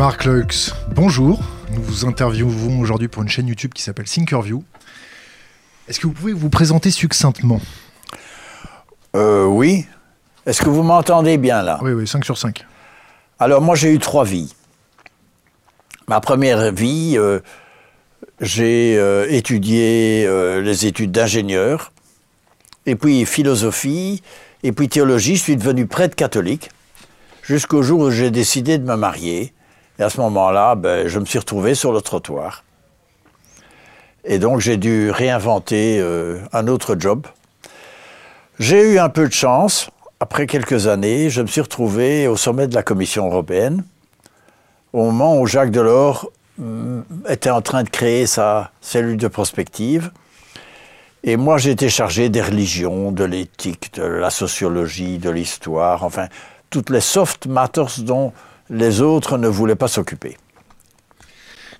Marc Lux, bonjour. Nous vous interviewons aujourd'hui pour une chaîne YouTube qui s'appelle Thinkerview. Est-ce que vous pouvez vous présenter succinctement? Euh, oui. Est-ce que vous m'entendez bien là? Oui, oui, 5 sur 5. Alors moi j'ai eu trois vies. Ma première vie, euh, j'ai euh, étudié euh, les études d'ingénieur, et puis philosophie, et puis théologie. Je suis devenu prêtre catholique, jusqu'au jour où j'ai décidé de me marier. Et à ce moment-là, ben, je me suis retrouvé sur le trottoir. Et donc j'ai dû réinventer euh, un autre job. J'ai eu un peu de chance. Après quelques années, je me suis retrouvé au sommet de la Commission européenne, au moment où Jacques Delors mm, était en train de créer sa cellule de prospective. Et moi, j'étais chargé des religions, de l'éthique, de la sociologie, de l'histoire, enfin, toutes les soft matters dont les autres ne voulaient pas s'occuper.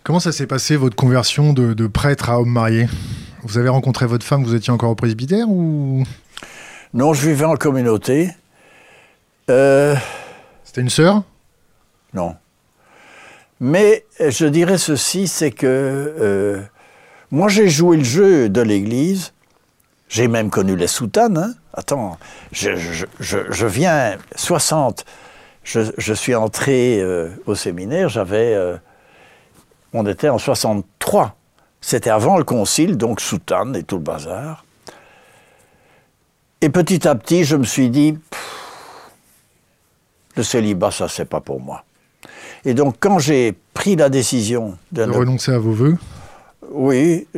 Comment ça s'est passé votre conversion de, de prêtre à homme marié? Vous avez rencontré votre femme, vous étiez encore au presbytère ou? Non, je vivais en communauté. Euh, c'était une sœur? Non. Mais je dirais ceci, c'est que euh, moi j'ai joué le jeu de l'Église. J'ai même connu les soutanes. hein. Attends, je, je- je- je viens 60. Je, je suis entré euh, au séminaire. J'avais, euh, on était en 63. C'était avant le concile, donc soutane et tout le bazar. Et petit à petit, je me suis dit, Pff, le célibat, ça c'est pas pour moi. Et donc, quand j'ai pris la décision de, De ne- renoncer à vos vœux? Oui,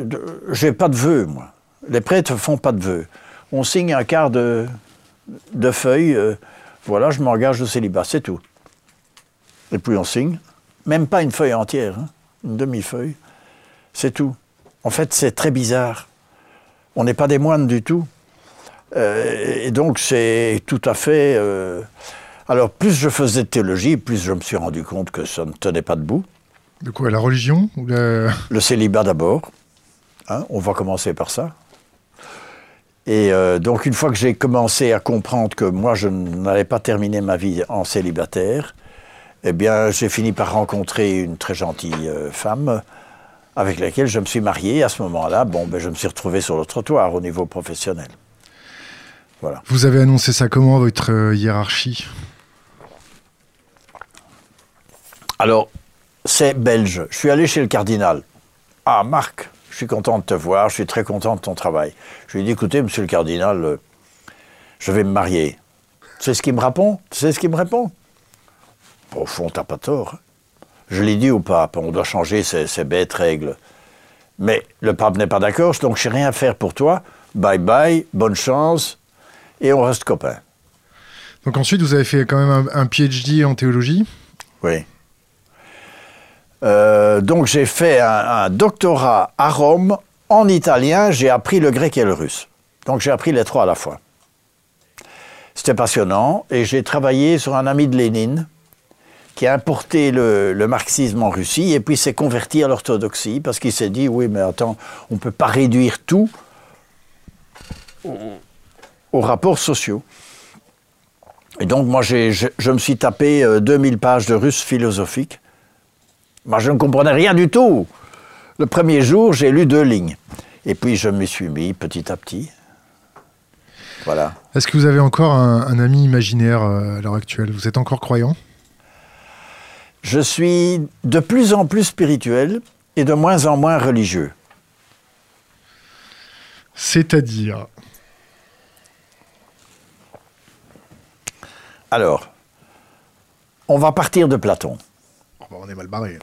j'ai pas de vœux, moi. Les prêtres font pas de vœux. On signe un quart de, de feuille, euh, voilà, je m'engage au célibat, c'est tout. Et puis on signe, même pas une feuille entière, hein, une demi-feuille, c'est tout. En fait, c'est très bizarre. On n'est pas des moines du tout. Euh, et donc, c'est tout à fait. euh, Alors, plus je faisais de théologie, plus je me suis rendu compte que ça ne tenait pas debout. De quoi La religion ou la- Le célibat d'abord. Hein, on va commencer par ça. Et euh, donc, une fois que j'ai commencé à comprendre que moi, je n'allais pas terminer ma vie en célibataire, eh bien, j'ai fini par rencontrer une très gentille euh, femme avec laquelle je me suis marié. À ce moment-là, bon, ben, je me suis retrouvé sur le trottoir au niveau professionnel. Voilà. Vous avez annoncé ça comment, votre euh, hiérarchie? Alors, c'est belge. Je suis allé chez le cardinal. Ah, Marc, je suis content de te voir, je suis très content de ton travail. Je lui ai dit, écoutez, monsieur le cardinal, euh, je vais me marier. Tu sais ce qu'il me répond? Tu sais ce qu'il me répond? Au fond, t'as pas tort. Je l'ai dit au pape, on doit changer ces, ces bêtes règles. Mais le pape n'est pas d'accord, donc je sais rien faire pour toi. Bye bye, bonne chance, et on reste copains. Donc ensuite, vous avez fait quand même un, un PhD en théologie? Oui. Euh, donc j'ai fait un, doctorat à Rome en italien, j'ai appris le grec et le russe. Donc j'ai appris les trois à la fois. C'était passionnant et j'ai travaillé sur un ami de Lénine qui a importé le, marxisme en Russie et puis s'est converti à l'orthodoxie parce qu'il s'est dit oui mais attends, on ne peut pas réduire tout aux, rapports sociaux. Et donc moi je, me suis tapé euh, 2000 pages de russe philosophique. Moi, je ne comprenais rien du tout. Le premier jour, j'ai lu deux lignes. Et puis, je me suis mis petit à petit. Voilà. Est-ce que vous avez encore un, un ami imaginaire euh, à l'heure actuelle? Vous êtes encore croyant? Je suis de plus en plus spirituel et de moins en moins religieux. C'est-à-dire? Alors, on va partir de Platon. Oh, bah, On est mal barré.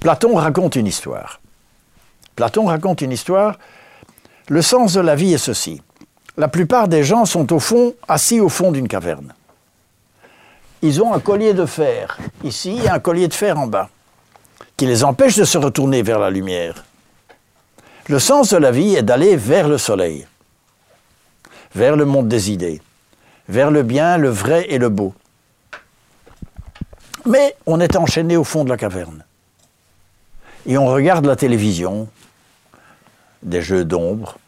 Platon raconte une histoire. Platon raconte une histoire. Le sens de la vie est ceci. La plupart des gens sont au fond, assis au fond d'une caverne. Ils ont un collier de fer ici et un collier de fer en bas, qui les empêche de se retourner vers la lumière. Le sens de la vie est d'aller vers le soleil, vers le monde des idées, vers le bien, le vrai et le beau. Mais on est enchaîné au fond de la caverne. Et on regarde la télévision, des jeux d'ombre.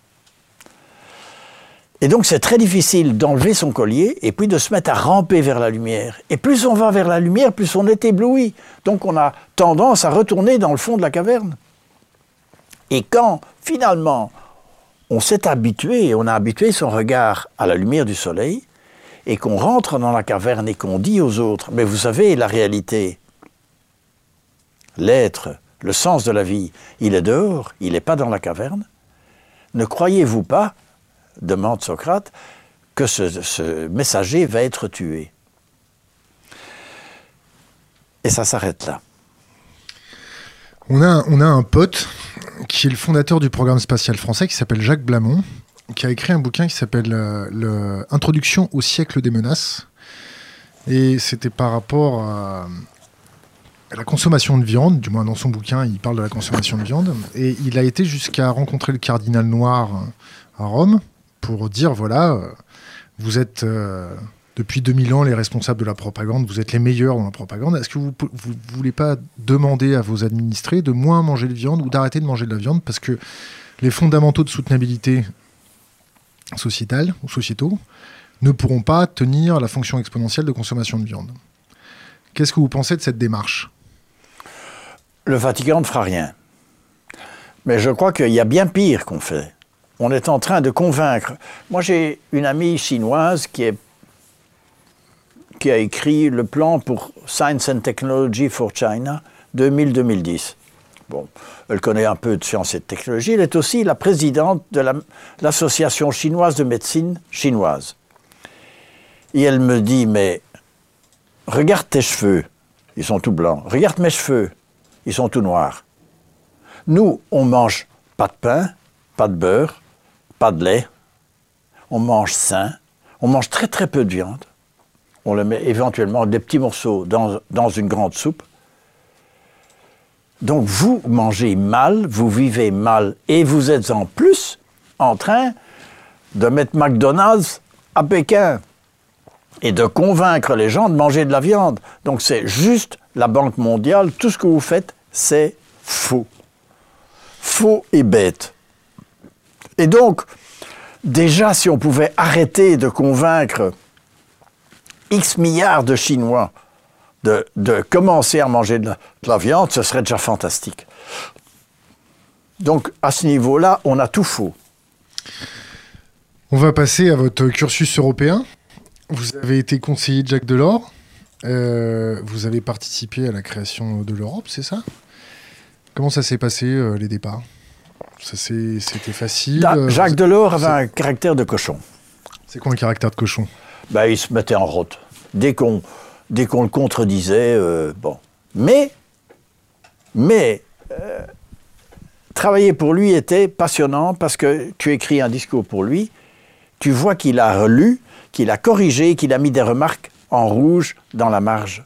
Et donc c'est très difficile d'enlever son collier et puis de se mettre à ramper vers la lumière. Et plus on va vers la lumière, plus on est ébloui. Donc on a tendance à retourner dans le fond de la caverne. Et quand finalement on s'est habitué, on a habitué son regard à la lumière du soleil, et qu'on rentre dans la caverne et qu'on dit aux autres, mais vous savez, la réalité, l'être, le sens de la vie, il est dehors, il n'est pas dans la caverne. Ne croyez-vous pas, demande Socrate, que ce, messager va être tué? Et ça s'arrête là. On a, un pote qui est le fondateur du programme spatial français qui s'appelle Jacques Blamont, qui a écrit un bouquin qui s'appelle euh, Introduction au siècle des menaces. Et c'était par rapport à, la consommation de viande, du moins dans son bouquin, il parle de la consommation de viande. Et il a été jusqu'à rencontrer le cardinal noir à Rome pour dire voilà, euh, vous êtes euh, depuis 2000 ans les responsables de la propagande, vous êtes les meilleurs dans la propagande. Est-ce que vous ne voulez pas demander à vos administrés de moins manger de viande ou d'arrêter de manger de la viande parce que les fondamentaux de soutenabilité sociétales ou sociétaux ne pourront pas tenir la fonction exponentielle de consommation de viande? Qu'est-ce que vous pensez de cette démarche? Le Vatican ne fera rien. Mais je crois qu'il y a bien pire qu'on fait. On est en train de convaincre. Moi, j'ai une amie chinoise qui, a écrit le plan pour Science and Technology for China 2000-2010. Bon, elle connaît un peu de sciences et de technologie. Elle est aussi la présidente de l'Association chinoise de médecine chinoise. Et elle me dit, mais regarde tes cheveux, ils sont tout blancs. Regarde mes cheveux, ils sont tout noirs. Nous, on mange pas de pain, pas de beurre, pas de lait. On mange sain. On mange très très peu de viande. On le met éventuellement des petits morceaux dans, dans une grande soupe. Donc vous mangez mal, vous vivez mal et vous êtes en plus en train de mettre McDonald's à Pékin et de convaincre les gens de manger de la viande. Donc c'est juste la Banque mondiale, tout ce que vous faites, c'est faux. Faux et bête. Et donc, déjà si on pouvait arrêter de convaincre X milliards de Chinois de, commencer à manger de la, viande, ce serait déjà fantastique. Donc à ce niveau-là, on a tout faux. On va passer à votre cursus européen. Vous avez été conseiller de Jacques Delors. Euh, vous avez participé à la création de l'Europe, c'est ça? Comment ça s'est passé, euh, les départs? C'était facile euh, Jacques Delors avait un caractère de cochon. C'est quoi un caractère de cochon? Ben, Il se mettait en route. Dès qu'on dès qu'on le contredisait, euh, bon. Mais, mais, travailler pour lui était passionnant parce que tu écris un discours pour lui, tu vois qu'il a relu, qu'il a corrigé, qu'il a mis des remarques en rouge dans la marge.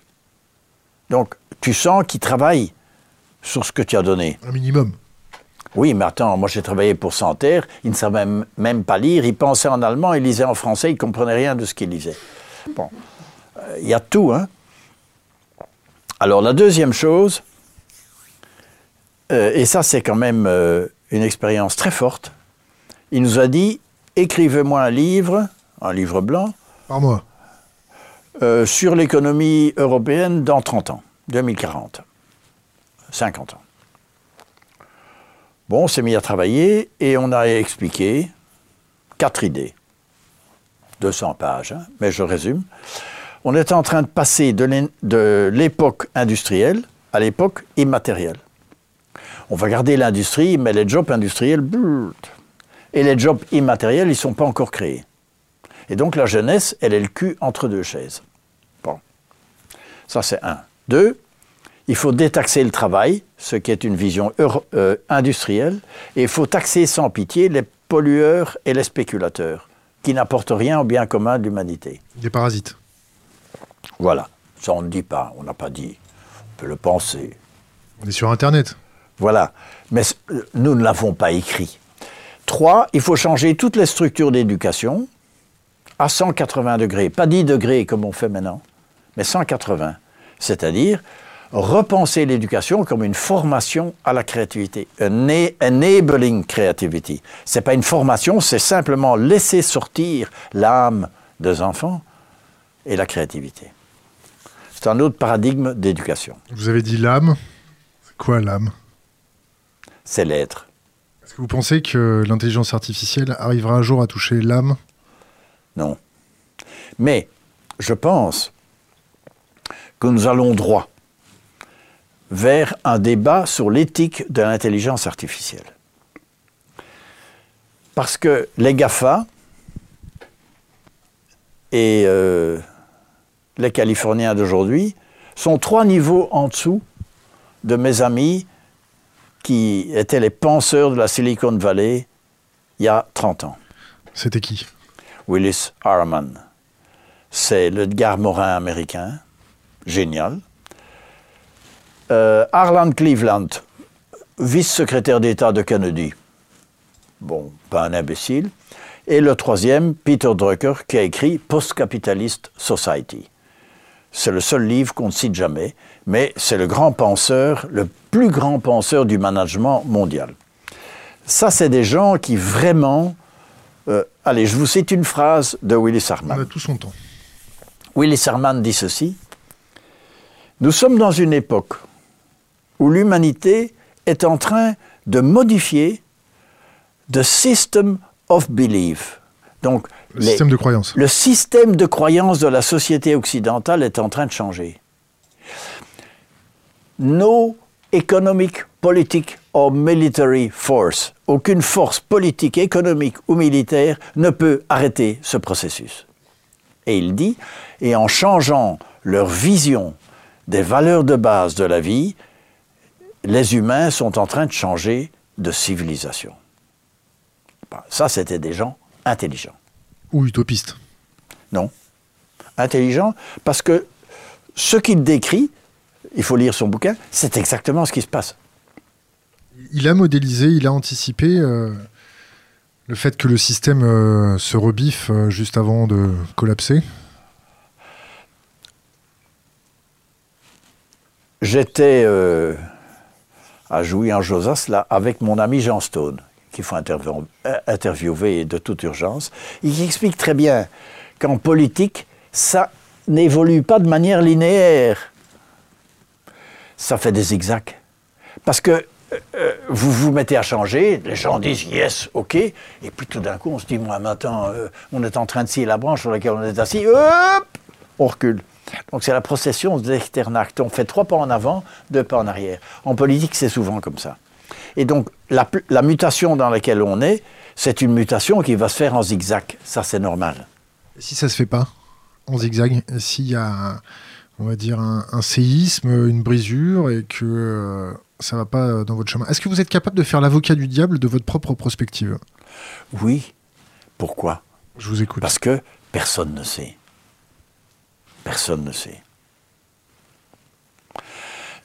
Donc, tu sens qu'il travaille sur ce que tu as donné. Un minimum. Oui, mais attends, moi j'ai travaillé pour Santerre, il ne savait même, même, pas lire, il pensait en allemand, il lisait en français, il ne comprenait rien de ce qu'il lisait. Bon il y a tout. Hein. Alors la deuxième chose, euh, et ça c'est quand même euh, une expérience très forte, il nous a dit, écrivez-moi un livre, un livre blanc. Par mois. Euh, sur l'économie européenne dans 30 ans, 2040, 50 ans. Bon, on s'est mis à travailler et on a expliqué quatre idées. 200 pages, hein, mais je résume on est en train de passer de l'époque industrielle à l'époque immatérielle. On va garder l'industrie, mais les jobs industriels, et les jobs immatériels, ils ne sont pas encore créés. Et donc la jeunesse, elle est le cul entre deux chaises. Bon. Ça, c'est un. Deux, il faut détaxer le travail, ce qui est une vision euh, industrielle, et il faut taxer sans pitié les pollueurs et les spéculateurs, qui n'apportent rien au bien commun de l'humanité. Des parasites. Voilà. Ça, on ne dit pas. On n'a pas dit. On peut le penser. On est sur Internet. Voilà. Mais euh, nous ne l'avons pas écrit. Trois, il faut changer toutes les structures d'éducation à 180 degrés. Pas 10 degrés comme on fait maintenant, mais 180. C'est-à-dire repenser l'éducation comme une formation à la créativité, un enabling creativity. C'est pas une formation, c'est simplement laisser sortir l'âme des enfants et la créativité. C'est un autre paradigme d'éducation. Vous avez dit l'âme. C'est quoi l'âme? C'est l'être. Est-ce que vous pensez que l'intelligence artificielle arrivera un jour à toucher l'âme? Non. Mais je pense que nous allons droit vers un débat sur l'éthique de l'intelligence artificielle. Parce que les GAFA et euh, les Californiens d'aujourd'hui sont trois niveaux en dessous de mes amis qui étaient les penseurs de la Silicon Valley il y a 30 ans. C'était qui? Willis Harman. C'est le gare morin américain, génial. Euh, Cleveland, vice-secrétaire d'État de Kennedy. Bon, pas un imbécile. Et le troisième, Peter Drucker, qui a écrit Post-Capitalist Society. C'est le seul livre qu'on ne cite jamais, mais c'est le grand penseur, le plus grand penseur du management mondial. Ça, c'est des gens qui vraiment... Euh, allez, je vous cite une phrase de Willis Harman. On a tout son temps. Willis Harman dit ceci. Nous sommes dans une époque où l'humanité est en train de modifier the system of belief. Donc, le système de croyance. Le système de croyance de la société occidentale est en train de changer. No economic, politique or military force, aucune force politique, économique ou militaire ne peut arrêter ce processus. Et il dit, et en changeant leur vision des valeurs de base de la vie, les humains sont en train de changer de civilisation. Ça, c'était des gens intelligents. Ou utopistes Non. Intelligents, parce que ce qu'il décrit, il faut lire son bouquin, c'est exactement ce qui se passe. Il a modélisé, il a anticipé euh, le fait que le système euh, se rebiffe euh, juste avant de collapser J'étais à Jouy en Josas là, avec mon ami Jean Stone, qu'il faut interviewer de toute urgence. Il explique très bien qu'en politique, ça n'évolue pas de manière linéaire. Ça fait des zigzags. Parce que vous vous mettez à changer, les gens disent yes, ok, et puis tout d'un coup on se dit, moi maintenant, euh, on est en train de scier la branche sur laquelle on est assis, hop, on recule. Donc c'est la procession d'externacte. On fait trois pas en avant, deux pas en arrière. En politique, c'est souvent comme ça. Et donc la, mutation dans laquelle on est, c'est une mutation qui va se faire en zigzag. Ça, c'est normal. Si ça se fait pas en zigzag, s'il y a, on va dire, un, séisme, une brisure, et que euh, ça va pas euh, dans votre chemin. Est-ce que vous êtes capable de faire l'avocat du diable de votre propre prospective? Oui. Pourquoi? Je vous écoute. Parce que personne ne sait. Personne ne sait.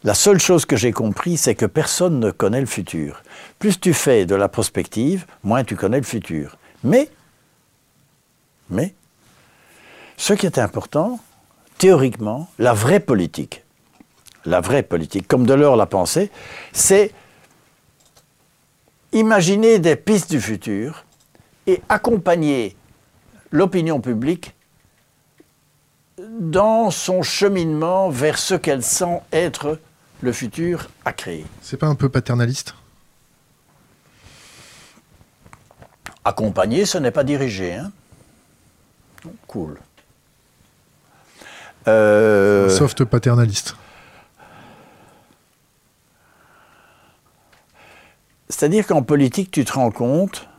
La seule chose que j'ai compris, c'est que personne ne connaît le futur. Plus tu fais de la prospective, moins tu connais le futur. Mais, mais, ce qui est important, théoriquement, la vraie politique, la vraie politique, comme Delors l'a pensé, c'est imaginer des pistes du futur et accompagner l'opinion publique dans son cheminement vers ce qu'elle sent être le futur à créer. C'est pas un peu paternaliste? Accompagner, ce n'est pas diriger. Hein cool. Euh... Soft paternaliste. C'est-à-dire qu'en politique, tu te rends compte.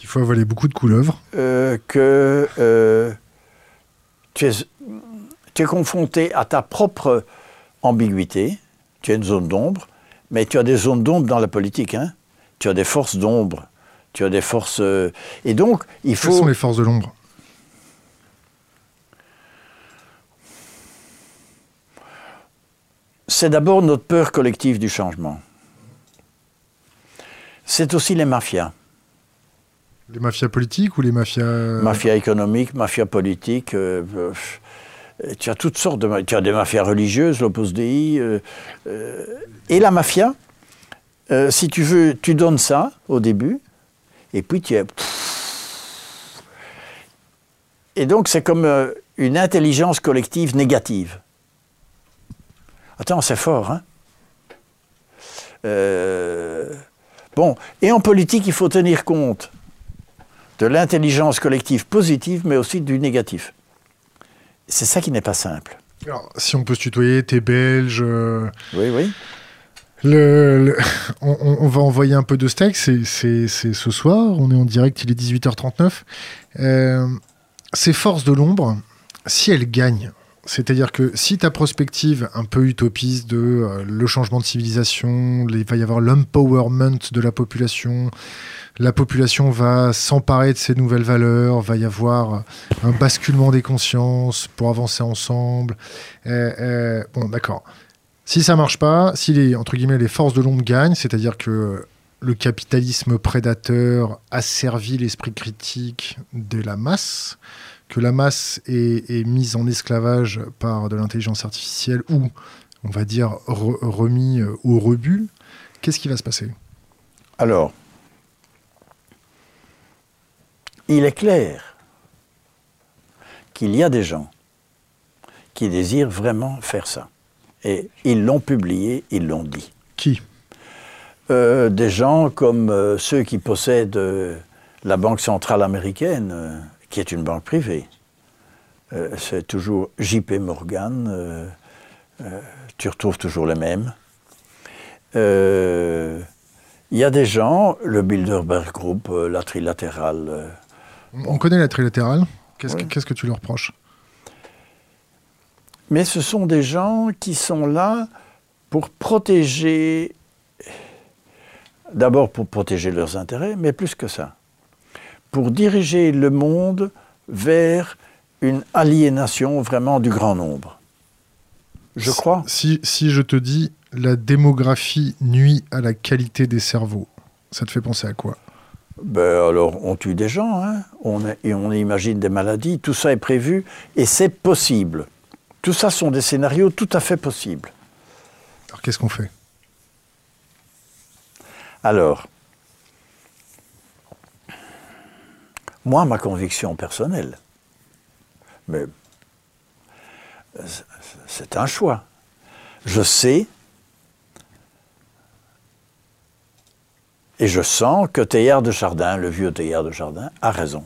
Il faut avaler beaucoup de couleuvres. Euh, que euh, tu, es, tu es confronté à ta propre ambiguïté. Tu as une zone d'ombre, mais tu as des zones d'ombre dans la politique. Hein. Tu as des forces d'ombre. Tu as des forces. Euh, et donc, il faut. Quelles sont les forces de l'ombre? C'est d'abord notre peur collective du changement c'est aussi les mafias. Les mafias politiques ou les mafias... Mafias économiques, mafias politiques. Euh, tu as toutes sortes de... Tu as des mafias religieuses, l'Opus Dei, euh, euh, et la mafia, euh, si tu veux, tu donnes ça au début, et puis tu es... Et donc c'est comme une intelligence collective négative. Attends, c'est fort, hein Bon, et en politique, il faut tenir compte de l'intelligence collective positive, mais aussi du négatif. C'est ça qui n'est pas simple. Alors, si on peut se tutoyer, t'es belge. Euh, oui, oui. Le, on, va envoyer un peu de steak, c'est ce soir, on est en direct, il est 18h39. Euh, ces forces de l'ombre, si elles gagnent, c'est-à-dire que si ta prospective un peu utopiste de euh, le changement de civilisation, il va y avoir l'empowerment de la population, la population va s'emparer de ces nouvelles valeurs, va y avoir un basculement des consciences pour avancer ensemble. Euh, euh, bon, d'accord. Si ça marche pas, si les, entre guillemets, les forces de l'ombre gagnent, c'est-à-dire que le capitalisme prédateur asservit l'esprit critique de la masse, que la masse est, mise en esclavage par de l'intelligence artificielle ou, on va dire, remis euh, au rebut, qu'est-ce qui va se passer? Alors, il est clair qu'il y a des gens qui désirent vraiment faire ça. Et ils l'ont publié, ils l'ont dit. Qui? Euh, Des gens comme euh, ceux qui possèdent la Banque centrale américaine, qui est une banque privée. Euh, c'est toujours JP Morgan, euh, euh, tu retrouves toujours les mêmes. Il y a des gens, le Bilderberg Group, la trilatérale. On connaît la trilatérale. Qu'est-ce, que, tu leur reproches? Mais ce sont des gens qui sont là pour protéger, d'abord pour protéger leurs intérêts, mais plus que ça, pour diriger le monde vers une aliénation vraiment du grand nombre. Je crois. Si, si je te dis la démographie nuit à la qualité des cerveaux, ça te fait penser à quoi? Ben alors, on tue des gens, hein on et on imagine des maladies, tout ça est prévu, et c'est possible. Tout ça sont des scénarios tout à fait possibles. Alors qu'est-ce qu'on fait? Alors, moi, ma conviction personnelle, mais c'est un choix. Je sais et je sens que Théard de Chardin, le vieux Théard de Chardin, a raison.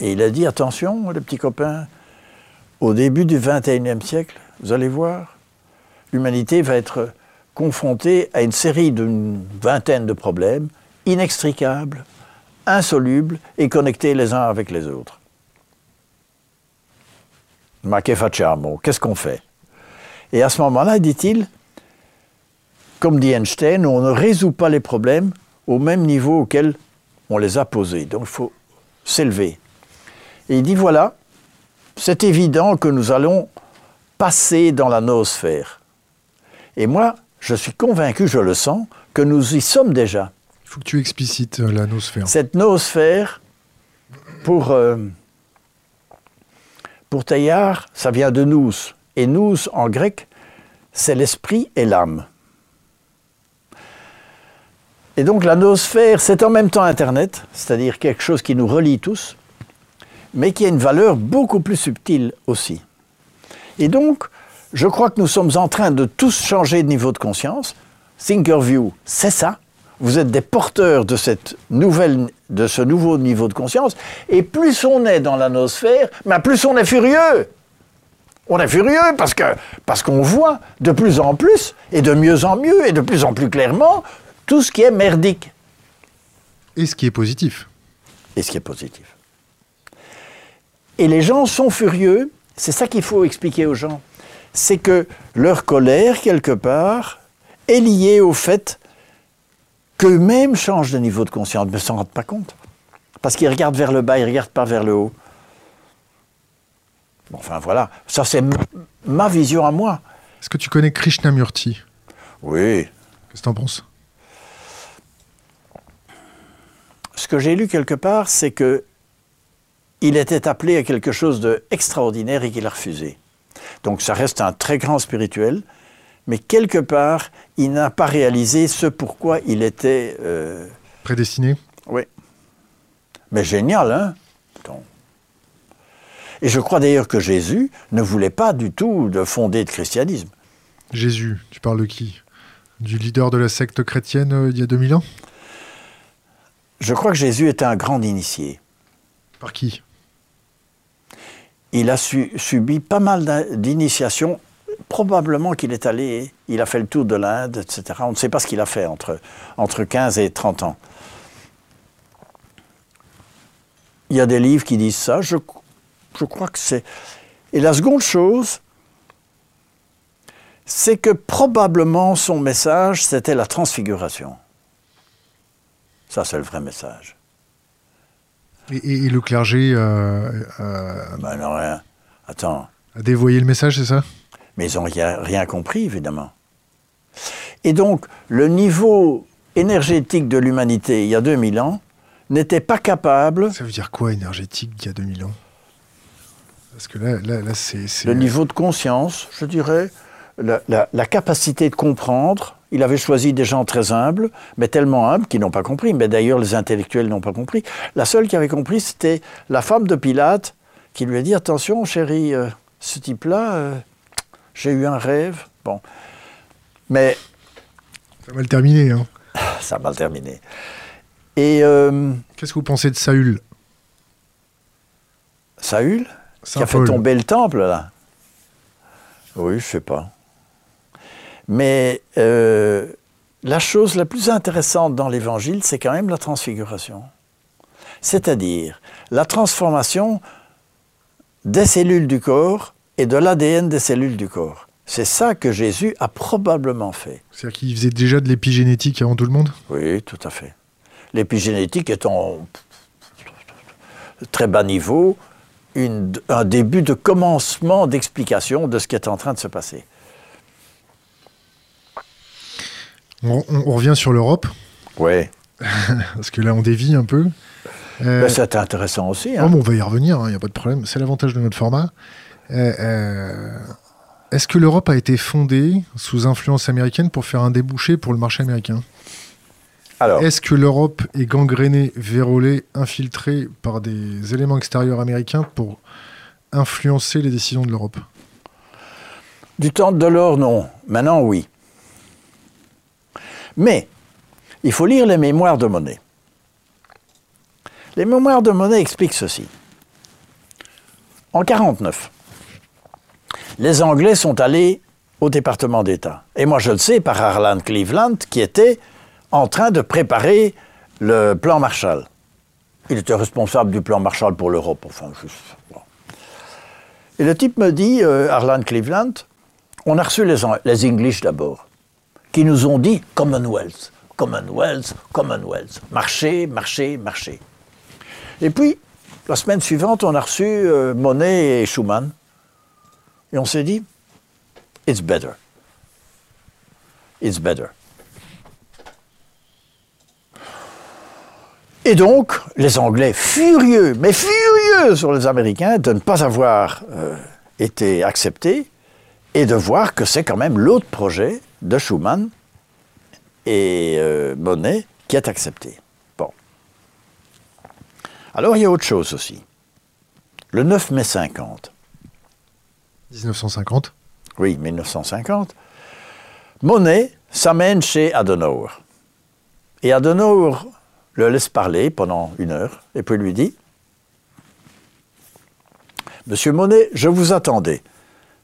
Et il a dit, attention, les petits copains, au début du XXIe siècle, vous allez voir, l'humanité va être confrontée à une série d'une vingtaine de problèmes inextricables, insolubles et connectés les uns avec les autres. Ma che facciamo Qu'est-ce qu'on fait? Et à ce moment-là, dit-il, comme dit Einstein, on ne résout pas les problèmes au même niveau auquel on les a posés. Donc il faut s'élever. Et il dit voilà, c'est évident que nous allons passer dans la noosphère. Et moi, je suis convaincu, je le sens, que nous y sommes déjà. Il faut que tu explicites euh, la noosphère. Cette noosphère, pour euh, pour ça vient de nous. Et nous, en grec, c'est l'esprit et l'âme. Et donc la noosphère, c'est en même temps Internet, c'est-à-dire quelque chose qui nous relie tous, mais qui a une valeur beaucoup plus subtile aussi. Et donc, je crois que nous sommes en train de tous changer de niveau de conscience. Thinkerview, c'est ça vous êtes des porteurs de, cette nouvelle, de ce nouveau niveau de conscience, et plus on est dans la nosphère, ben plus on est furieux. On est furieux parce que parce qu'on voit de plus en plus et de mieux en mieux et de plus en plus clairement tout ce qui est merdique. Et ce qui est positif. Et ce qui est positif. Et les gens sont furieux, c'est ça qu'il faut expliquer aux gens. C'est que leur colère, quelque part, est liée au fait qu'eux-mêmes changent de niveau de conscience, ne s'en rendent pas compte. Parce qu'ils regardent vers le bas, ils ne regardent pas vers le haut. enfin voilà, ça c'est ma vision à moi. Est-ce que tu connais Krishnamurti? Oui. Qu'est-ce que tu en penses? Ce que j'ai lu quelque part, c'est que il était appelé à quelque chose d'extraordinaire et qu'il a refusé. Donc ça reste un très grand spirituel, mais quelque part, il n'a pas réalisé ce pourquoi il était... euh, Prédestiné oui. Mais génial, hein Donc. Et je crois d'ailleurs que Jésus ne voulait pas du tout de fonder le christianisme. Jésus, tu parles de qui? Du leader de la secte chrétienne euh, il y a 2000 ans? Je crois que Jésus était un grand initié. Par qui? Il a su- subi pas mal d'in- d'initiations. Probablement qu'il est allé, il a fait le tour de l'Inde, etc. On ne sait pas ce qu'il a fait entre, entre 15 et 30 ans. Il y a des livres qui disent ça. Je, je crois que c'est. Et la seconde chose, c'est que probablement son message, c'était la transfiguration. Ça, c'est le vrai message. et, et- et le clergé euh, euh, Ben non, rien. Attends. a dévoyé le message, c'est ça? Mais ils n'ont rien, rien compris, évidemment. Et donc, le niveau énergétique de l'humanité, il y a 2000 ans, n'était pas capable, Ça veut dire quoi énergétique il y a 2000 ans? Parce que là, là, là c'est. le niveau de conscience, je dirais, la, la- la capacité de comprendre. Il avait choisi des gens très humbles, mais tellement humbles qu'ils n'ont pas compris. Mais d'ailleurs, les intellectuels n'ont pas compris. La seule qui avait compris, c'était la femme de Pilate, qui lui a dit Attention, chérie, euh, ce type-là, euh, j'ai eu un rêve. Bon. Mais Ça va le terminer. Hein. ça a mal terminé. Et euh, Qu'est-ce que vous pensez de Saül? Saül, qui a fait tomber le temple, là? Oui, je sais pas. Mais euh, la chose la plus intéressante dans l'Évangile, c'est quand même la transfiguration. C'est-à-dire la transformation des cellules du corps et de l'ADN des cellules du corps. C'est ça que Jésus a probablement fait. C'est-à-dire qu'il faisait déjà de l'épigénétique avant tout le monde? Oui, tout à fait. L'épigénétique est en très bas niveau, une- un début de commencement d'explication de ce qui est en train de se passer. on, on- on revient sur l'Europe, Oui. parce que là, on dévie un peu. Euh, c'est intéressant aussi. oh, hein. mais on va y revenir, il n'y a pas de problème. C'est l'avantage de notre format. Euh, euh, Est-ce que l'Europe a été fondée sous influence américaine pour faire un débouché pour le marché américain? Est-ce que l'Europe est gangrénée, vérolée, infiltrée par des éléments extérieurs américains pour influencer les décisions de l'Europe? Du temps de l'or, non. Maintenant, oui. Mais, il faut lire les mémoires de Monet. Les mémoires de Monet expliquent ceci. En 1949, les Anglais sont allés au département d'État. Et moi, je le sais par Harlan Cleveland, qui était en train de préparer le plan Marshall. Il était responsable du plan Marshall pour l'Europe. Enfin, juste. Et le type me dit, euh, Harlan Cleveland, on a reçu les English d'abord, qui nous ont dit Commonwealth, Commonwealth, Commonwealth, marché, marché, marché. Et puis, la semaine suivante, on a reçu euh, Monet et Schumann, et on s'est dit, it's better. It's better. Et donc, les Anglais furieux, mais furieux sur les Américains de ne pas avoir euh, été acceptés et de voir que c'est quand même l'autre projet de Schumann et euh, Monet qui est accepté. Bon. Alors, il y a autre chose aussi. Le 9 mai 50, 1950. oui, 1950, Monet s'amène chez Adenauer. Et Adenauer le laisse parler pendant une heure et puis lui dit Monsieur Monet, je vous attendais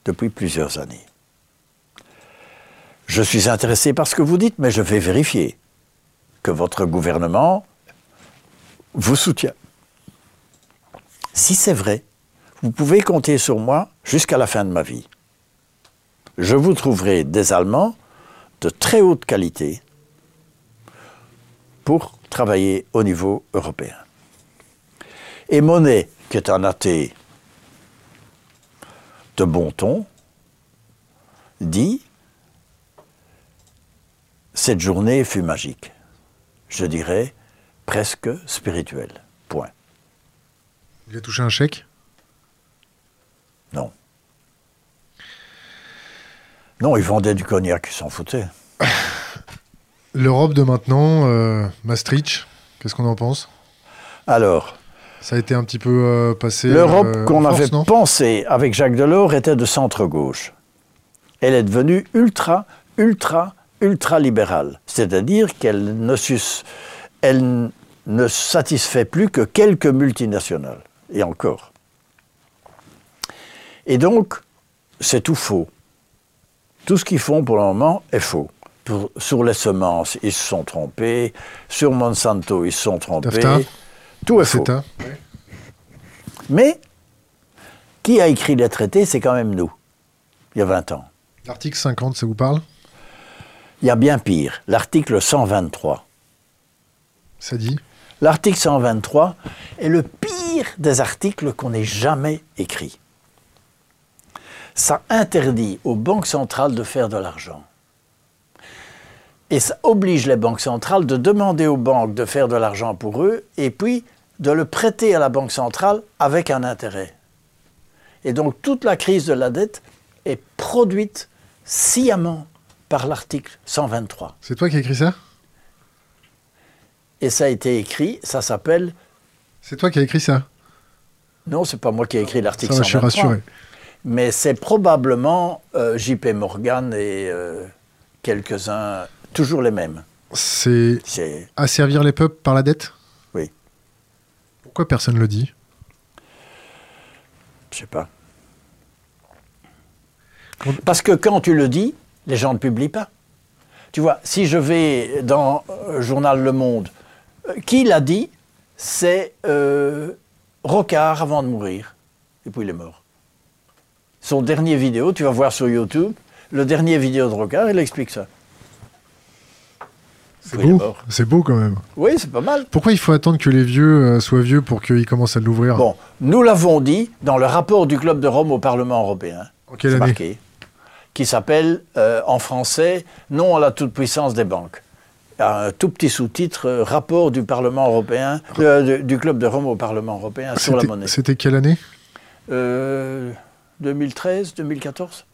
depuis plusieurs années. Je suis intéressé par ce que vous dites, mais je vais vérifier que votre gouvernement vous soutient. Si c'est vrai, vous pouvez compter sur moi jusqu'à la fin de ma vie. Je vous trouverai des Allemands de très haute qualité pour travailler au niveau européen. Et Monet, qui est un athée de bon ton, dit Cette journée fut magique. Je dirais presque spirituelle. Point. Il a touché un chèque? Non. Non, il vendait du cognac, il s'en foutait. L'Europe de maintenant, euh, Maastricht, qu'est-ce qu'on en pense? Alors, Ça a été un petit peu euh, passé. l'Europe euh, qu'on avait pensée avec Jacques Delors était de centre-gauche. Elle est devenue ultra, ultra, ultra libérale. C'est-à-dire qu'elle ne, sus- elle ne satisfait plus que quelques multinationales. Et encore. Et donc, c'est tout faux. Tout ce qu'ils font pour le moment est faux. Pour- sur les semences, ils se sont trompés. Sur Monsanto, ils se sont trompés. Tout est faux. Mais qui a écrit les traités, c'est quand même nous, il y a 20 ans. L'article 50, ça vous parle? Il y a bien pire, l'article 123. Ça dit? L'article 123 est le pire des articles qu'on ait jamais écrit. Ça interdit aux banques centrales de faire de l'argent. Et ça oblige les banques centrales de demander aux banques de faire de l'argent pour eux et puis de le prêter à la banque centrale avec un intérêt. Et donc toute la crise de la dette est produite sciemment par l'article 123. C'est toi qui as écrit ça? Et ça a été écrit, ça s'appelle C'est toi qui as écrit ça? Non, c'est pas moi qui ai écrit l'article Ça va, je suis 123. rassuré. Mais c'est probablement euh, JP Morgan et euh, quelques-uns, toujours les mêmes. C'est asservir les peuples par la dette? Oui. Pourquoi personne ne le dit? Je sais pas. Parce que quand tu le dis, les gens ne publient pas. Tu vois, si je vais dans euh, journal Le Monde, qui l'a dit? C'est euh, Rocard avant de mourir. Et puis il est mort. Son dernier vidéo, tu vas voir sur YouTube, le dernier vidéo de Rocard, il explique ça. C'est Oui, beau. mort. C'est beau quand même. Oui, c'est pas mal. Pourquoi il faut attendre que les vieux euh, soient vieux pour qu'ils commencent à l'ouvrir? Bon, nous l'avons dit dans le rapport du Club de Rome au Parlement européen. En quelle année? marqué, qui s'appelle euh, en français Non à la toute-puissance des banques. Un tout petit sous-titre euh, Rapport du Parlement européen, euh, du, Club de Rome au Parlement européen sur la monnaie. C'était quelle année? Euh, 2013, 2014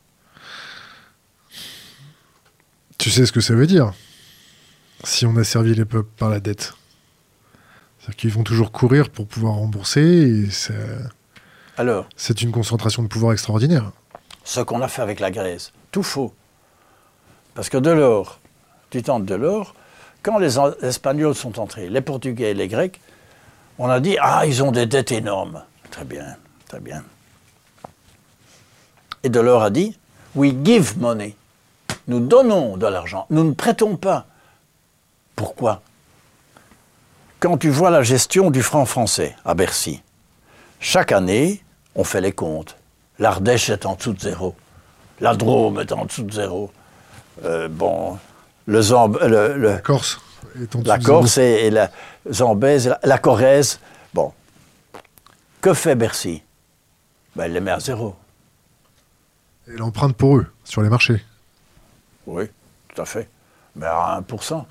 Tu sais ce que ça veut dire Si on a servi les peuples par la dette? C'est-à-dire qu'ils vont toujours courir pour pouvoir rembourser et ça- Alors, c'est une concentration de pouvoir extraordinaire. ce qu'on a fait avec la Grèce, tout faux. Parce que Delors, du temps de Delors, quand les Espagnols sont entrés, les Portugais et les Grecs, on a dit Ah, ils ont des dettes énormes. Très bien, très bien. Et Delors a dit We give money. Nous donnons de l'argent, nous ne prêtons pas. Pourquoi? Quand tu vois la gestion du franc français à Bercy, chaque année, on fait les comptes. L'Ardèche est en dessous de zéro. La Drôme est en dessous de zéro. Euh, bon, le Zamb- le- le- La Corse est en dessous la de Corse et, la Zambèze, et la, la Corrèze. Bon. Que fait Bercy? Ben, Elle les met à zéro. Et l'empreinte pour eux, sur les marchés. Oui, tout à fait. Mais à 1%.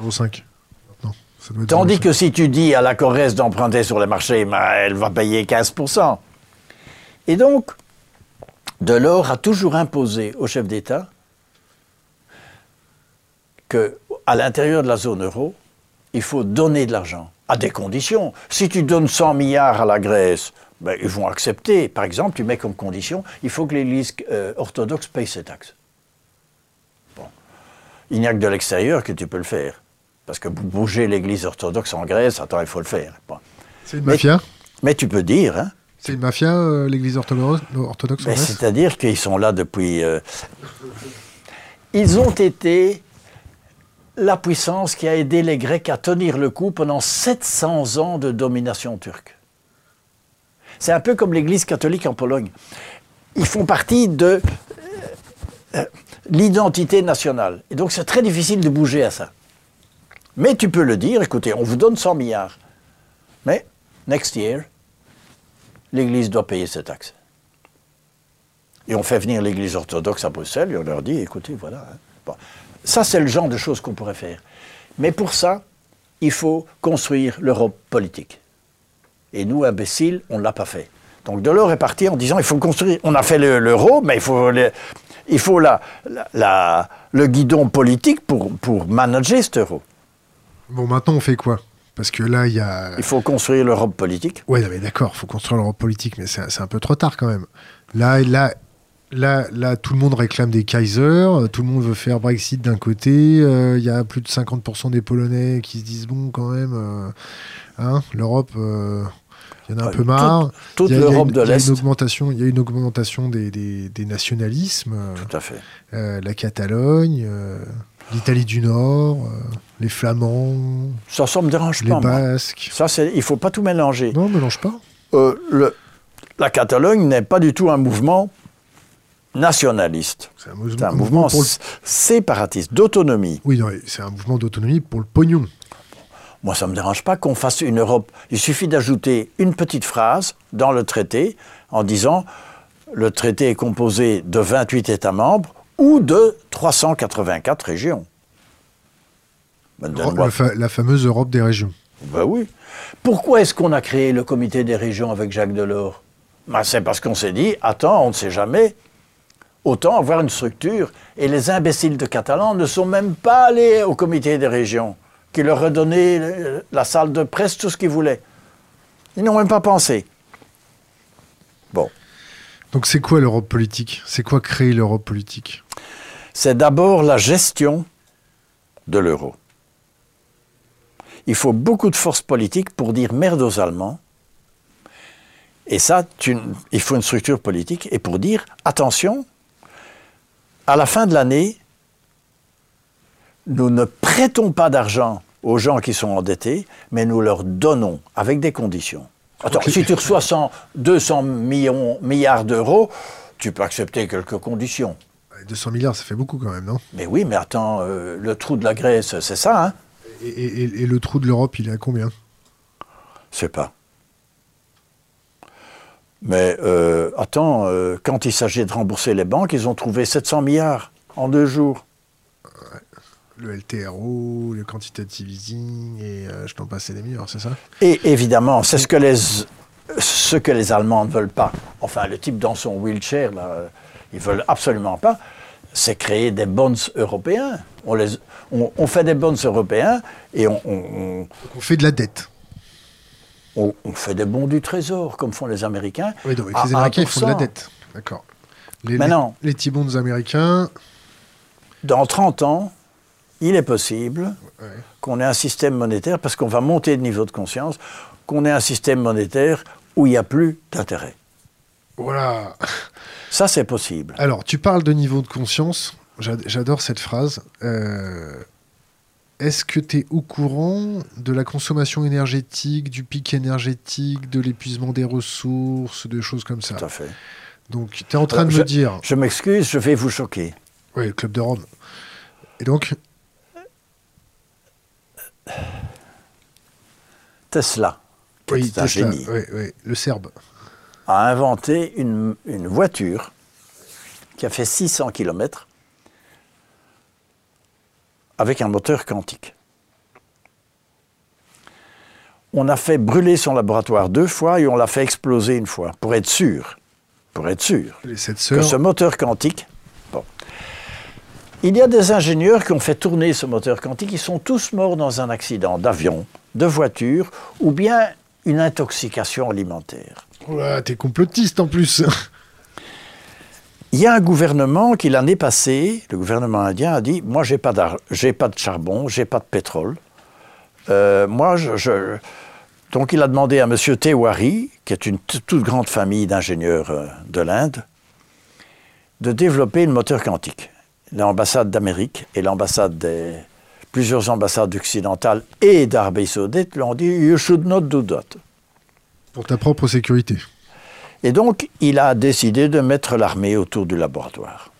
0,5. Maintenant. Ça doit être Tandis 0,5. que si tu dis à la Corrèze d'emprunter sur les marchés, ben, elle va payer 15%. Et donc, Delors a toujours imposé au chef d'État que, à l'intérieur de la zone euro, il faut donner de l'argent, à des conditions. Si tu donnes 100 milliards à la Grèce, ben, ils vont accepter. Par exemple, tu mets comme condition, il faut que l'Église euh, orthodoxe paye ses taxes. Bon. Il n'y a que de l'extérieur que tu peux le faire. Parce que bouger l'Église orthodoxe en Grèce, attends, il faut le faire. Bon. C'est une mafia Mais tu peux dire, hein, C'est une mafia, euh, l'église orthodoxe, orthodoxe en Grèce C'est-à-dire qu'ils sont là depuis. euh, Ils ont été la puissance qui a aidé les Grecs à tenir le coup pendant 700 ans de domination turque. C'est un peu comme l'Église catholique en Pologne. Ils font partie de euh, euh, l'identité nationale. Et donc c'est très difficile de bouger à ça. Mais tu peux le dire, écoutez, on vous donne 100 milliards. Mais, next year, l'Église doit payer ses taxes. Et on fait venir l'Église orthodoxe à Bruxelles et on leur dit, écoutez, voilà. hein. Ça, c'est le genre de choses qu'on pourrait faire. Mais pour ça, il faut construire l'Europe politique. Et nous, imbéciles, on ne l'a pas fait. Donc Delors est parti en disant il faut construire. On a fait le- l'euro, mais il faut, le, il faut la, la- la- le guidon politique pour, pour manager cet euro. Bon, maintenant, on fait quoi? Parce que là, il y a. Il faut construire l'Europe politique. Non, mais d'accord, faut construire l'Europe politique, mais c'est un peu trop tard quand même. Là, là, là, là, tout le monde réclame des Kaiser, euh, tout le monde veut faire Brexit d'un côté, euh, il y a plus de 50% des Polonais qui se disent bon, quand même, euh, hein, l'Europe, euh, il y en a un peu marre. toute l'Europe de l'Est. il y a une augmentation des, des- des nationalismes, euh, Tout à fait. euh, la Catalogne, euh, l'Italie du Nord, euh, les Flamands, Ça, ça me dérange les pas. moi. Basques. Ça, il faut pas tout mélanger. Non, mélange pas. Le- la Catalogne n'est pas du tout un mouvement nationaliste. C'est un, mouvement- un le séparatiste, d'autonomie. Oui, non, c'est un mouvement d'autonomie pour le pognon. Moi, ça ne me dérange pas qu'on fasse une Europe. Il suffit d'ajouter une petite phrase dans le traité en disant le traité est composé de 28 États membres ou de 384 régions. Ben, fa- la fameuse Europe des régions. Ben oui. Pourquoi est-ce qu'on a créé le comité des régions avec Jacques Delors? Ben, C'est parce qu'on s'est dit, attends, on ne sait jamais. Autant avoir une structure. Et les imbéciles de Catalans ne sont même pas allés au comité des régions, qui leur a donné euh, la salle de presse, tout ce qu'ils voulaient. Ils n'ont même pas pensé. Bon. Donc c'est quoi l'Europe politique? C'est quoi créer l'Europe politique? C'est d'abord la gestion de l'euro. Il faut beaucoup de force politique pour dire merde aux Allemands. Et ça, tu- il faut une structure politique. Et pour dire, attention, à la fin de l'année, nous ne prêtons pas d'argent aux gens qui sont endettés, mais nous leur donnons avec des conditions. Attends, si tu reçois 100, 200 millions, milliards d'euros, tu peux accepter quelques conditions. 200 milliards, ça fait beaucoup quand même, non? Mais oui, mais attends, euh, le trou de la Grèce, c'est ça, hein? Et, et- et le trou de l'Europe, il est à combien? Je sais pas. Mais euh, attends, euh, quand il s'agit de rembourser les banques, ils ont trouvé 700 milliards en deux jours. Le LTRO, le quantitative easing, et euh, je t'en passais des meilleurs, c'est ça? Et évidemment, c'est ce que les ce que les Allemands ne veulent pas. Enfin, le type dans son wheelchair, là, ils veulent absolument pas. C'est créer des bonds européens. On, les, on, on fait des bonds européens et on- on- on, fait de la dette. on, fait des bons du trésor, comme font les Américains. Oui, donc les Américains, ils font de la 1%. dette. D'accord. Les, les-. Les petits bonds américains, Dans 30 ans, il est possible ouais. qu'on ait un système monétaire, parce qu'on va monter de niveau de conscience, qu'on ait un système monétaire où il n'y a plus d'intérêt. voilà. Ça, c'est possible. Alors, tu parles de niveau de conscience. J'a- J'adore cette phrase. Euh, Est-ce que tu es au courant de la consommation énergétique, du pic énergétique, de l'épuisement des ressources, de choses comme ça? Tout à fait. Donc, tu es en train Alors, de je- me dire. Je m'excuse, je vais vous choquer. Oui, le Club de Rome. Et donc, Tesla, qui oui, est un Tesla, génie, oui, oui, le Serbe. a inventé une, une voiture qui a fait 600 km avec un moteur quantique. On a fait brûler son laboratoire deux fois et on l'a fait exploser une fois, pour être sûr, pour être sûr que ce moteur quantique. Il y a des ingénieurs qui ont fait tourner ce moteur quantique, ils sont tous morts dans un accident d'avion, de voiture ou bien une intoxication alimentaire. Oh là, t'es complotiste en plus. Il y a un gouvernement qui l'année passée, le gouvernement indien a dit moi j'ai pas j'ai pas de charbon, j'ai pas de pétrole. Euh, moi je, je- donc il a demandé à M. Tewari, qui est une toute grande famille d'ingénieurs euh, de l'Inde, de développer le moteur quantique. L'ambassade d'Amérique et l'ambassade des plusieurs ambassades occidentales et d'Arabie Saoudite lui ont dit you should not do that. Pour ta propre sécurité. Et donc, il a décidé de mettre l'armée autour du laboratoire.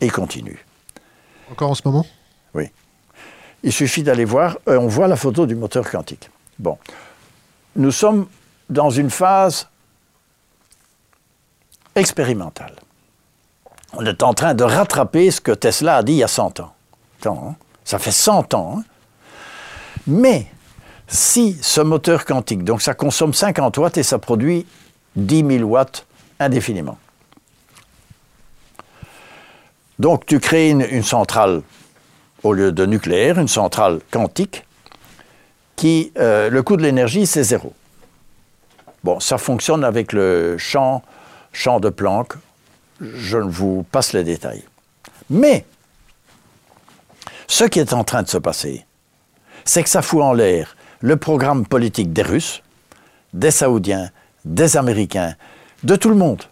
Et il continue. Encore en ce moment? Il suffit d'aller voir, euh, on voit la photo du moteur quantique. Bon. Nous sommes dans une phase expérimentale. On est en train de rattraper ce que Tesla a dit il y a 100 ans. Hein, ça fait 100 ans. hein. Mais Si ce moteur quantique, donc ça consomme 50 watts et ça produit 10 000 watts indéfiniment. Donc tu crées une, centrale au lieu de nucléaire, une centrale quantique, qui, euh, le coût de l'énergie, c'est zéro. Bon, ça fonctionne avec le champ, champ de Planck. Je ne vous passe les détails. Mais, ce qui est en train de se passer, c'est que ça fout en l'air le programme politique des Russes, des Saoudiens, des Américains, de tout le monde.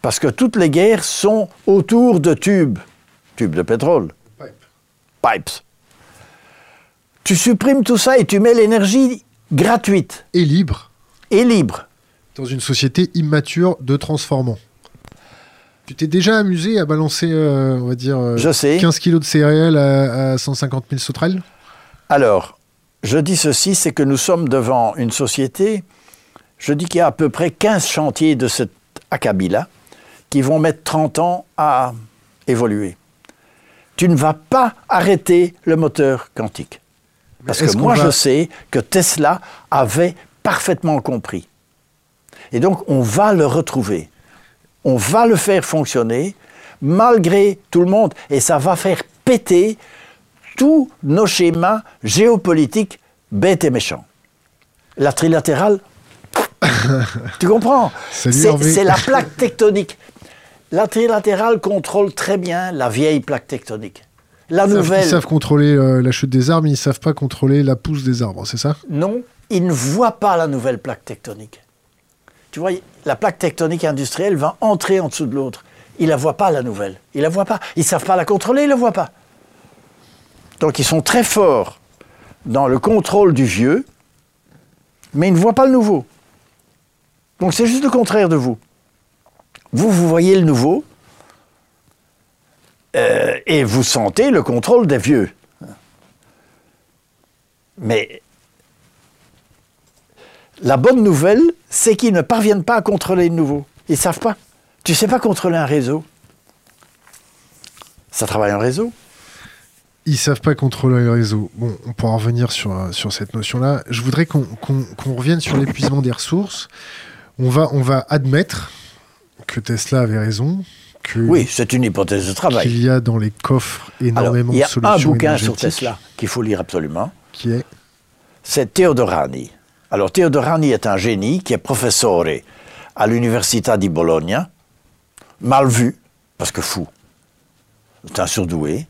Parce que toutes les guerres sont autour de tubes, tubes de pétrole, pipes. Tu supprimes tout ça et tu mets l'énergie gratuite. Et libre. Et libre. Dans une société immature de transformant. Tu t'es déjà amusé à balancer, euh, on va dire, euh, Je sais. 15 kilos de céréales à, 150 000 sauterelles? Alors, je dis ceci, c'est que nous sommes devant une société, je dis qu'il y a à peu près 15 chantiers de cet acabit-là qui vont mettre 30 ans à évoluer. Tu ne vas pas arrêter le moteur quantique. Parce que moi, je sais que Tesla avait parfaitement compris. Et donc, on va le retrouver. On va le faire fonctionner malgré tout le monde. Et ça va faire péter tous nos schémas géopolitiques bêtes et méchants. La trilatérale, tu comprends? C'est la plaque tectonique. La trilatérale contrôle très bien la vieille plaque tectonique. La ils nouvelle. Savent, ils savent contrôler euh, la chute des arbres, mais ils ne savent pas contrôler la pousse des arbres, c'est ça? Non, ils ne voient pas la nouvelle plaque tectonique. Tu vois, la plaque tectonique industrielle va entrer en dessous de l'autre. Ils ne la voient pas, la nouvelle. Ils ne la voient pas. Ils ne savent pas la contrôler, ils ne la voient pas. Donc ils sont très forts dans le contrôle du vieux, mais ils ne voient pas le nouveau. Donc c'est juste le contraire de vous. Vous, vous voyez le nouveau, euh, et vous sentez le contrôle des vieux. Mais la bonne nouvelle, c'est qu'ils ne parviennent pas à contrôler le nouveau. Ils ne savent pas. Tu ne sais pas contrôler un réseau. Ça travaille en réseau. Ils savent pas contrôler le réseau. Bon, on pourra revenir sur, sur cette notion-là. Je voudrais qu'on revienne sur l'épuisement des ressources. On va, on va admettre que Tesla avait raison. Que oui, c'est une hypothèse de travail. Qu'il y a dans les coffres énormément de solutions. Il y a un bouquin sur Tesla qu'il faut lire absolument. Qui est C'est Teodorani. Alors Teodorani est un génie qui est professeur à l'Università di Bologna, mal vu, parce que fou. C'est un surdoué.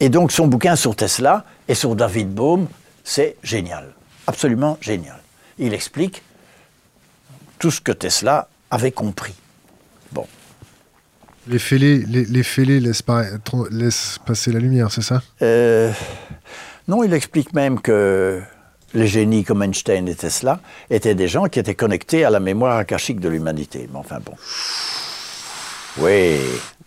Et donc son bouquin sur Tesla et sur David Bohm, c'est génial, absolument génial. Il explique tout ce que Tesla avait compris. Bon. Les fêlés, les, les laissent, passer la lumière, c'est ça? Euh, Non, il explique même que les génies comme Einstein et Tesla étaient des gens qui étaient connectés à la mémoire akashique de l'humanité. Mais enfin bon. Oui.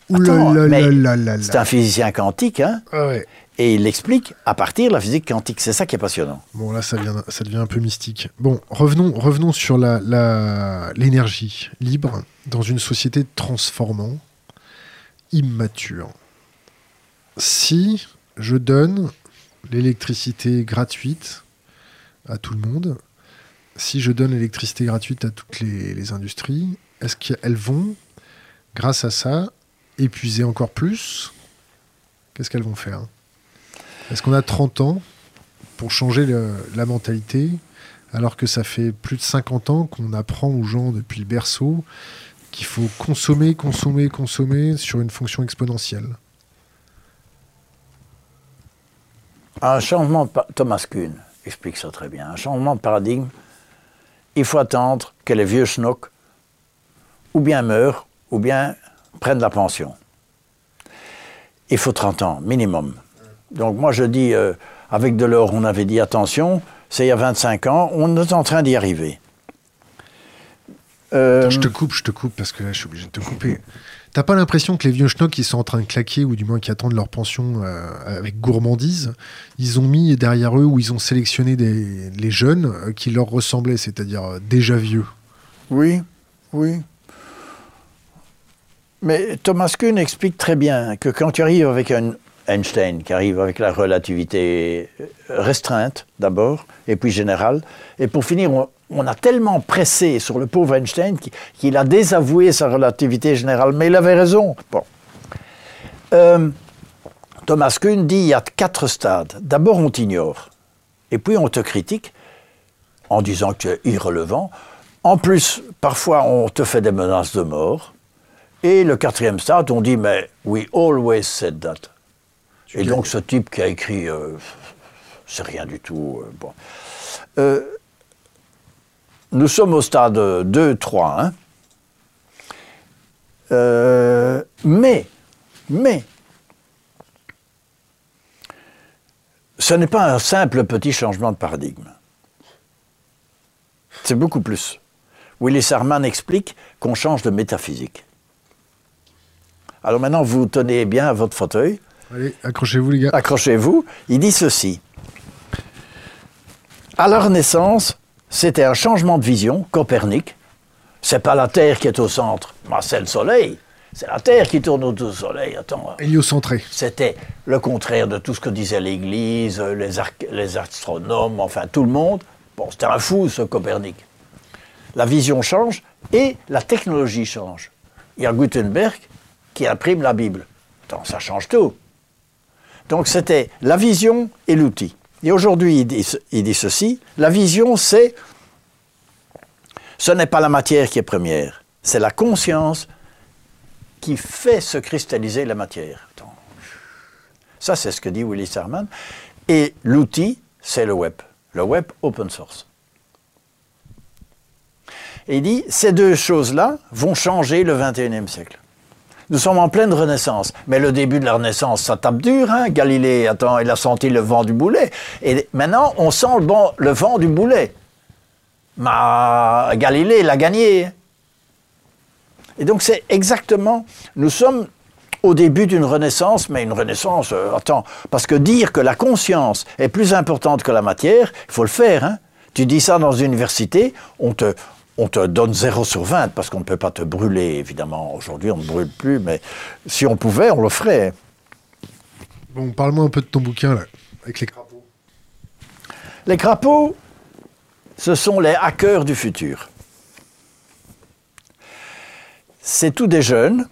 C'est un physicien quantique, hein ah ouais. Et il l'explique à partir de la physique quantique. C'est ça qui est passionnant. Bon, là, ça, devient, ça devient un peu mystique. Bon, revenons, revenons sur l'énergie la, libre dans une société transformant, immature. Si je donne l'électricité gratuite à tout le monde, si je donne l'électricité gratuite à toutes les, industries, est-ce qu'elles vont, grâce à ça, épuiser encore plus? Qu'est-ce qu'elles vont faire? Est-ce qu'on a 30 ans pour changer la mentalité, alors que ça fait plus de 50 ans qu'on apprend aux gens depuis le berceau qu'il faut consommer, consommer, consommer sur une fonction exponentielle? Un changement, Thomas Kuhn explique ça très bien, un changement de paradigme, il faut attendre que les vieux schnocks ou bien meurent, ou bien prennent la pension. Il faut 30 ans, minimum. Donc moi je dis, euh, avec Delors, on avait dit attention, c'est il y a 25 ans, on est en train d'y arriver. Euh, je te coupe, je te coupe parce que là je suis obligé de te couper. T'as pas l'impression que les vieux schnocks qui sont en train de claquer ou du moins qui attendent leur pension euh, avec gourmandise, ils ont mis derrière eux ou ils ont sélectionné des, jeunes qui leur ressemblaient, c'est-à-dire déjà vieux Oui, oui. Mais Thomas Kuhn explique très bien que quand tu arrives avec une Einstein qui arrive avec la relativité restreinte d'abord, et puis générale. Et pour finir, a tellement pressé sur le pauvre Einstein qu'il a désavoué sa relativité générale, mais il avait raison. Bon. Euh, Thomas Kuhn dit il y a quatre stades. D'abord, on t'ignore, et puis on te critique en disant que tu es irrelevant. En plus, parfois, on te fait des menaces de mort. Et le quatrième stade, on dit, mais we always said that. Et donc, ce type qui a écrit, euh, c'est rien du tout. Euh, bon. Euh, nous sommes au stade 2, 3. Hein. mais, mais, ce n'est pas un simple petit changement de paradigme. C'est beaucoup plus. Willis Sarman explique qu'on change de métaphysique. Alors maintenant, vous tenez bien à votre fauteuil. Allez, accrochez-vous les gars. Accrochez-vous. Il dit ceci. À la Renaissance, c'était un changement de vision, Copernic. C'est pas la Terre qui est au centre, c'est le Soleil. C'est la Terre qui tourne autour du Soleil. Attends. Héliocentré. C'était le contraire de tout ce que disait l'Église, les, les astronomes, enfin tout le monde. Bon, c'était un fou ce Copernic. La vision change et la technologie change. Il y a Gutenberg qui imprime la Bible. Attends, ça change tout. Donc c'était la vision et l'outil. Et aujourd'hui, il dit, ceci, la vision, c'est, ce n'est pas la matière qui est première, c'est la conscience qui fait se cristalliser la matière. Ça, c'est ce que dit Willy Sarman. Et l'outil, c'est le web. Le web open source. Et il dit, ces deux choses-là vont changer le 21e siècle. Nous sommes en pleine Renaissance. Mais le début de la Renaissance, ça tape dur. Hein? Galilée, attends, il a senti le vent du boulet. Et maintenant, on sent le, vent du boulet. Mais Galilée, il a gagné. Et donc, c'est exactement. Nous sommes au début d'une renaissance, mais une renaissance, euh, attends, parce que dire que la conscience est plus importante que la matière, il faut le faire. Hein? Tu dis ça dans une université, on te, on te donne 0 sur 20 parce qu'on ne peut pas te brûler, évidemment. Aujourd'hui, on ne brûle plus, mais si on pouvait, on le ferait. Bon, parle-moi un peu de ton bouquin, là, avec les crapauds. Les crapauds, ce sont les hackers du futur. C'est tous des jeunes.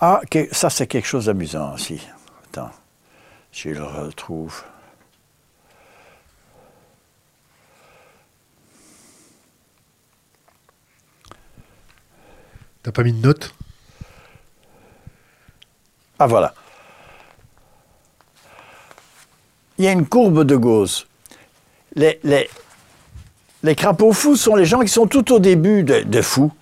Ah, ça c'est quelque chose d'amusant aussi. Attends, je le retrouve. T'as pas mis de note Ah voilà. Il y a une courbe de Gauss. Les, les, crapauds fous sont les gens qui sont tout au début de, fous,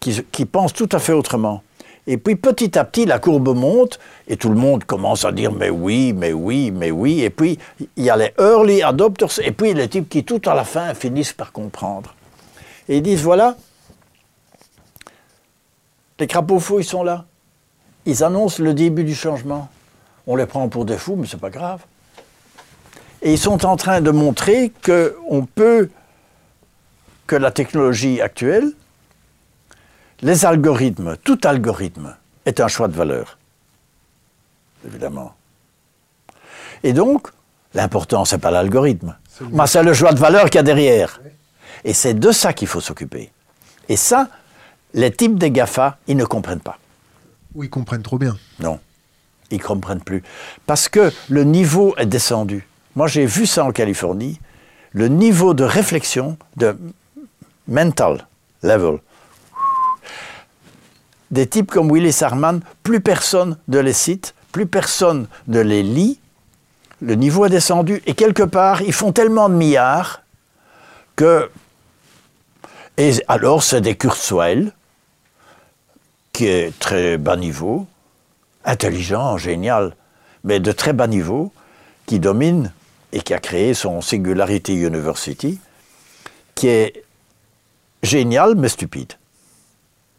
qui, qui, pensent tout à fait autrement. Et puis petit à petit, la courbe monte et tout le monde commence à dire mais oui, mais oui, mais oui. Et puis il y a les early adopters et puis les types qui tout à la fin finissent par comprendre. Et ils disent voilà, les crapauds fous, ils sont là. Ils annoncent le début du changement. On les prend pour des fous, mais c'est pas grave. Et ils sont en train de montrer qu'on peut, que la technologie actuelle, les algorithmes, tout algorithme est un choix de valeur. Évidemment. Et donc, l'important, c'est pas l'algorithme. C'est le choix de valeur qu'il y a derrière. Et c'est de ça qu'il faut s'occuper. Et ça, les types des GAFA, ils ne comprennent pas. Ou ils comprennent trop bien. Non, ils ne comprennent plus. Parce que le niveau est descendu. Moi, j'ai vu ça en Californie. Le niveau de réflexion, de mental level, des types comme Willy Sarman, plus personne ne les cite, plus personne ne les lit. Le niveau est descendu et quelque part, ils font tellement de milliards que. Et alors, c'est des Kurzweil, qui est très bas niveau, intelligent, génial, mais de très bas niveau, qui domine et qui a créé son Singularity University, qui est génial mais stupide,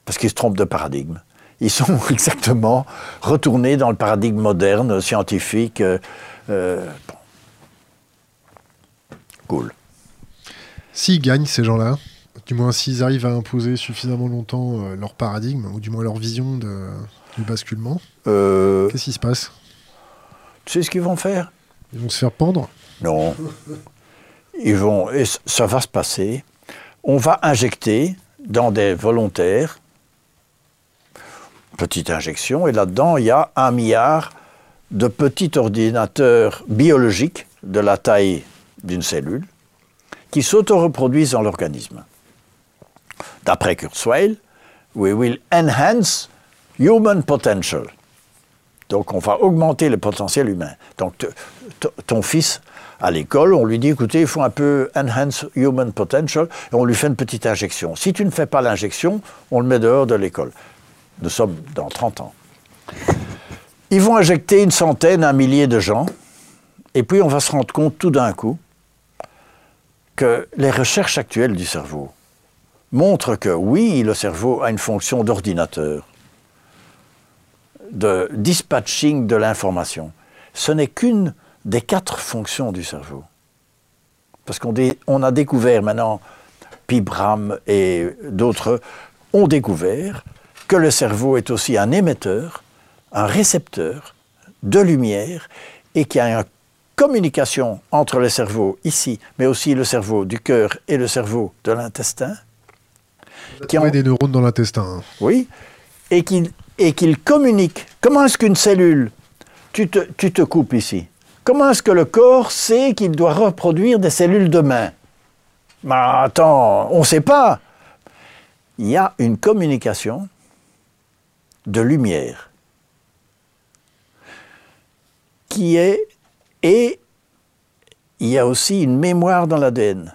parce qu'il se trompe de paradigme. Ils sont exactement retournés dans le paradigme moderne, scientifique. Euh, euh, cool. S'ils gagnent, ces gens-là, du moins s'ils arrivent à imposer suffisamment longtemps euh, leur paradigme, ou du moins leur vision de... du basculement. Euh, Qu'est-ce qui se passe? Tu sais ce qu'ils vont faire? Ils vont se faire pendre Non. Ils vont, et ça va se passer. On va injecter dans des volontaires, petite injection, et là-dedans, il y a un milliard de petits ordinateurs biologiques de la taille d'une cellule qui s'auto-reproduisent dans l'organisme. D'après Kurzweil, we will enhance human potential. Donc on va augmenter le potentiel humain. Donc ton fils à l'école, on lui dit écoutez, il faut un peu enhance human potential et on lui fait une petite injection. Si tu ne fais pas l'injection, on le met dehors de l'école. Nous sommes dans 30 ans. Ils vont injecter une centaine, un millier de gens et puis on va se rendre compte tout d'un coup que les recherches actuelles du cerveau montrent que oui, le cerveau a une fonction d'ordinateur de dispatching de l'information. Ce n'est qu'une des quatre fonctions du cerveau. Parce qu'on a découvert maintenant, Pibram et d'autres ont découvert que le cerveau est aussi un émetteur, un récepteur de lumière et qu'il y a une communication entre le cerveau ici, mais aussi le cerveau du cœur et le cerveau de l'intestin. Qui en- des neurones dans l'intestin. hein. oui, et qu'il et qu'il communique. Comment est-ce qu'une cellule, tu te, tu te coupes ici, comment est-ce que le corps sait qu'il doit reproduire des cellules demain Mais attends, on ne sait pas. Il y a une communication de lumière qui est, et il y a aussi une mémoire dans l'ADN.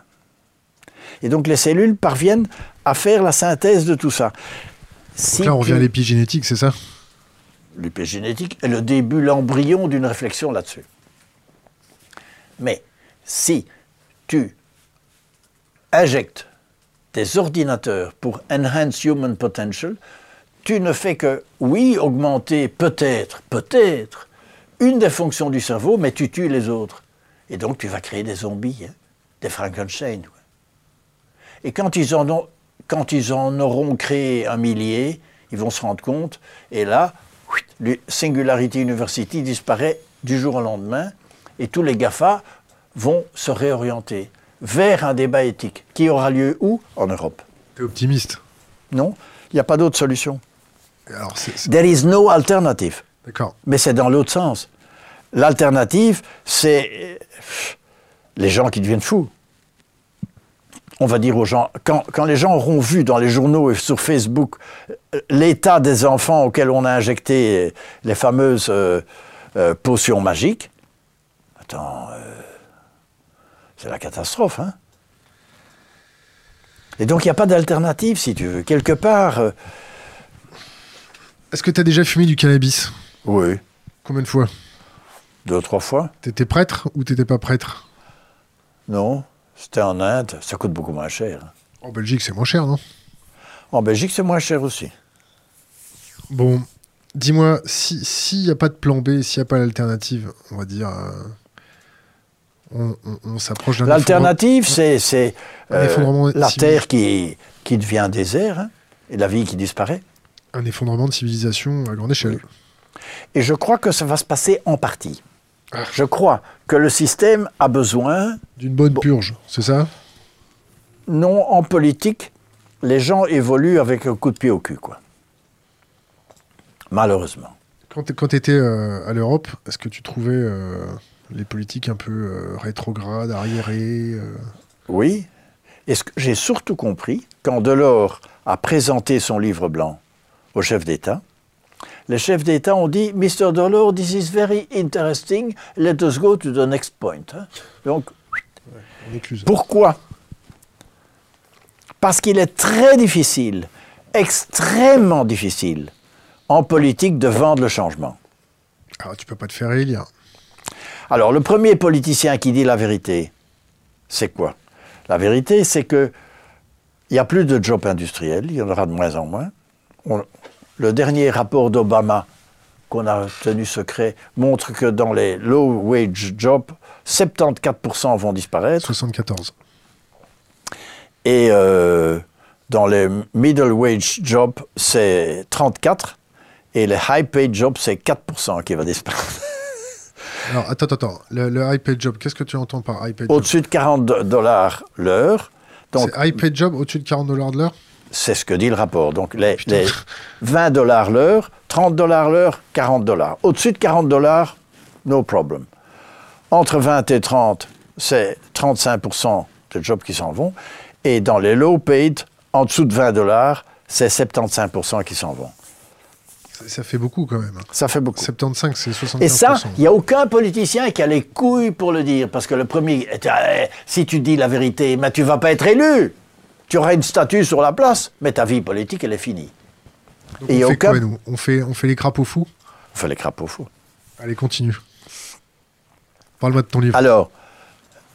Et donc les cellules parviennent à faire la synthèse de tout ça. Si Donc là, on tu- revient à l'épigénétique, c'est ça? L'épigénétique est le début, l'embryon d'une réflexion là-dessus. Mais si tu injectes des ordinateurs pour enhance human potential, tu ne fais que, oui, augmenter peut-être, peut-être, une des fonctions du cerveau, mais tu tues les autres. Et donc tu vas créer des zombies, hein, des Frankenstein. ouais. Et quand ils, en ont, quand ils en auront créé un millier, ils vont se rendre compte, et là, le Singularity University disparaît du jour au lendemain, et tous les GAFA vont se réorienter vers un débat éthique qui aura lieu où? En Europe. T'es optimiste? Non, il n'y a pas d'autre solution. Alors, There is no alternative. D'accord. Mais c'est dans l'autre sens. L'alternative, c'est euh, les gens qui deviennent fous. On va dire aux gens, quand, quand les gens auront vu dans les journaux et sur Facebook euh, l'état des enfants auxquels on a injecté les fameuses euh, euh, potions magiques, attends, euh, c'est la catastrophe. Hein et donc il n'y a pas d'alternative, si tu veux. Quelque part, Est-ce que t'as déjà fumé du cannabis? Oui, Combien de fois? Deux ou trois fois. T'étais prêtre ou t'étais pas prêtre? Non, c'était en Inde, ça coûte beaucoup moins cher. En Belgique, c'est moins cher, non? En Belgique, c'est moins cher aussi. Bon, dis-moi, s'il n'y a pas de plan B, s'il n'y a pas l'alternative, on va dire, euh, on, on- on s'approche d'un L'alternative, c'est euh, la terre qui, qui devient désert hein, et la vie qui disparaît. un effondrement de civilisation à grande échelle. Et je crois que ça va se passer en partie. Je crois que le système a besoin, D'une bonne purge, c'est ça? Non en politique, les gens évoluent avec un coup de pied au cul, quoi. Malheureusement. Quand tu étais à l'Europe, est-ce que tu trouvais euh, les politiques un peu euh, rétrogrades, arriérées euh? Oui. Et j'ai surtout compris, quand Delors a présenté son livre blanc au chef d'État, les chefs d'État ont dit Mr. Delors, this is very interesting, let us go to the next point. hein. Donc, pourquoi? Parce qu'il est très difficile, extrêmement difficile, en politique de vendre le changement. Ah, tu peux pas te faire élire. Alors, le premier politicien qui dit la vérité, c'est quoi? La vérité, c'est que il n'y a plus de jobs industriels, il y en aura de moins en moins. On- le dernier rapport d'Obama qu'on a tenu secret montre que dans les low wage jobs, 74% vont disparaître 74. et euh, dans les middle wage jobs, c'est 34 Et les high paid jobs, c'est 4% qui va disparaître. Alors, attends, attends. Le, le high paid job, qu'est-ce que tu entends par high paid job? Au-dessus de 40 dollars l'heure. C'est high paid job au-dessus de 40 dollars de l'heure? C'est ce que dit le rapport. Donc, les, Putain. les 20 dollars l'heure, 30 dollars l'heure, 40 dollars. Au-dessus de 40 dollars, no problem. Entre 20 et 30, c'est 35% de jobs qui s'en vont. Et dans les low paid, en dessous de 20 dollars, c'est 75% qui s'en vont. Ça- fait beaucoup quand même. hein. Ça fait beaucoup. 75, c'est 75%. Et ça, il n'y a aucun politicien qui a les couilles pour le dire. Parce que le premier, Eh, si tu dis la vérité, mais tu vas pas être élu. Tu auras une statue sur la place, mais ta vie politique, elle est finie. Donc, et on fait quoi, nous? On fait, on fait les crapauds fous? On fait les crapauds fous. Allez, continue. Parle-moi de ton livre. Alors,